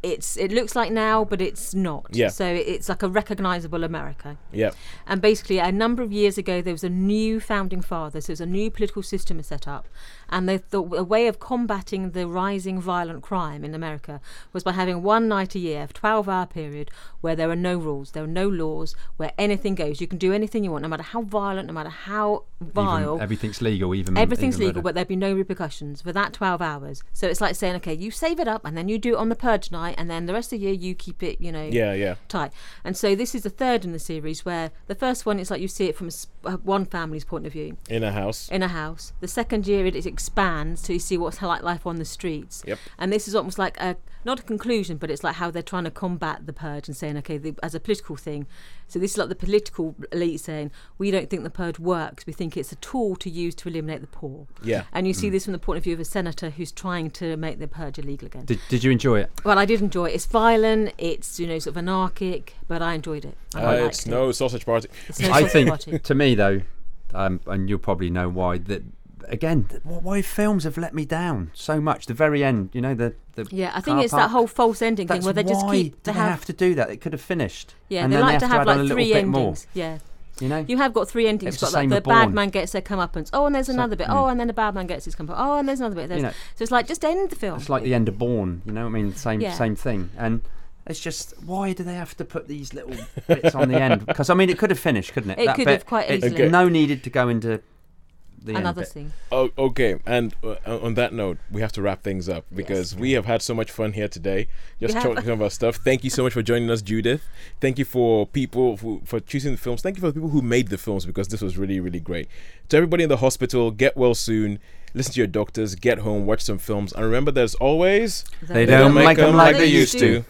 it's it looks like now, but it's not. Yeah. So it's like a recognizable America. yeah And basically, a number of years ago, there was a new founding father. So, there's a new political system set up, and they thought a way of combating the rising violent crime in America was by having one night a year, a 12-hour period, where there are no rules, there are no laws, where anything goes. You can do anything you want, no matter how violent, no matter how vile. Even, everything's legal, even Everything's even legal, murder. but there'd be no repercussions for that 12 hours. So it's like saying, okay, you save it up and then you do it on the purge night, and then the rest of the year you keep it, you know, yeah yeah tight. And so this is the third in the series where the first one is like you see it from a s uh, one family's point of view in a house in a house. The second year it, it expands to you see what's like life on the streets. Yep. And this is almost like a not a conclusion, but it's like how they're trying to combat the purge and saying, okay, the, as a political thing. So this is like the political elite saying, we don't think the purge works. We think it's a tool to use to eliminate the poor. yeah And you see this from the point of view of a senator who's trying to make the purge illegal again. Did, did you enjoy it? Well, I did enjoy it. It's violent. It's you know sort of anarchic, but I enjoyed it. I uh, it's it. no sausage party It's no I think, to me though, um, and you'll probably know why. That again, why films have let me down so much. The very end, you know, the the Yeah, I think it's park. that whole false ending That's thing where they just why keep do they have, have to do that. It could have finished. yeah and they then like they to have have to add like three bit more. endings. Yeah, You know, you have got three endings. It's You've the got like same the bad man gets their comeuppance. Oh, and there's another bit. mm. Oh, and then the bad man gets his comeuppance. Oh, and there's another bit. There's, You know, so it's like just end the film. it's like the end of Bourne. You know, what I mean, same Yeah. same thing. And it's just why do they have to put these little bits on the end? Because I mean, it could have finished, couldn't it? It That could bit, have quite it- easily. No needed to go into the end Another thing. Oh, okay, and uh, on that note, we have to wrap things up because we have had so much fun here today, just We have. talking about stuff. Thank you so much for joining us, Judith. Thank you for people who, for choosing the films. Thank you for the people who made the films because this was really, really great. To everybody in the hospital, get well soon. Listen to your doctors. Get home. Watch some films, and remember, there's always They don't make them like they used to.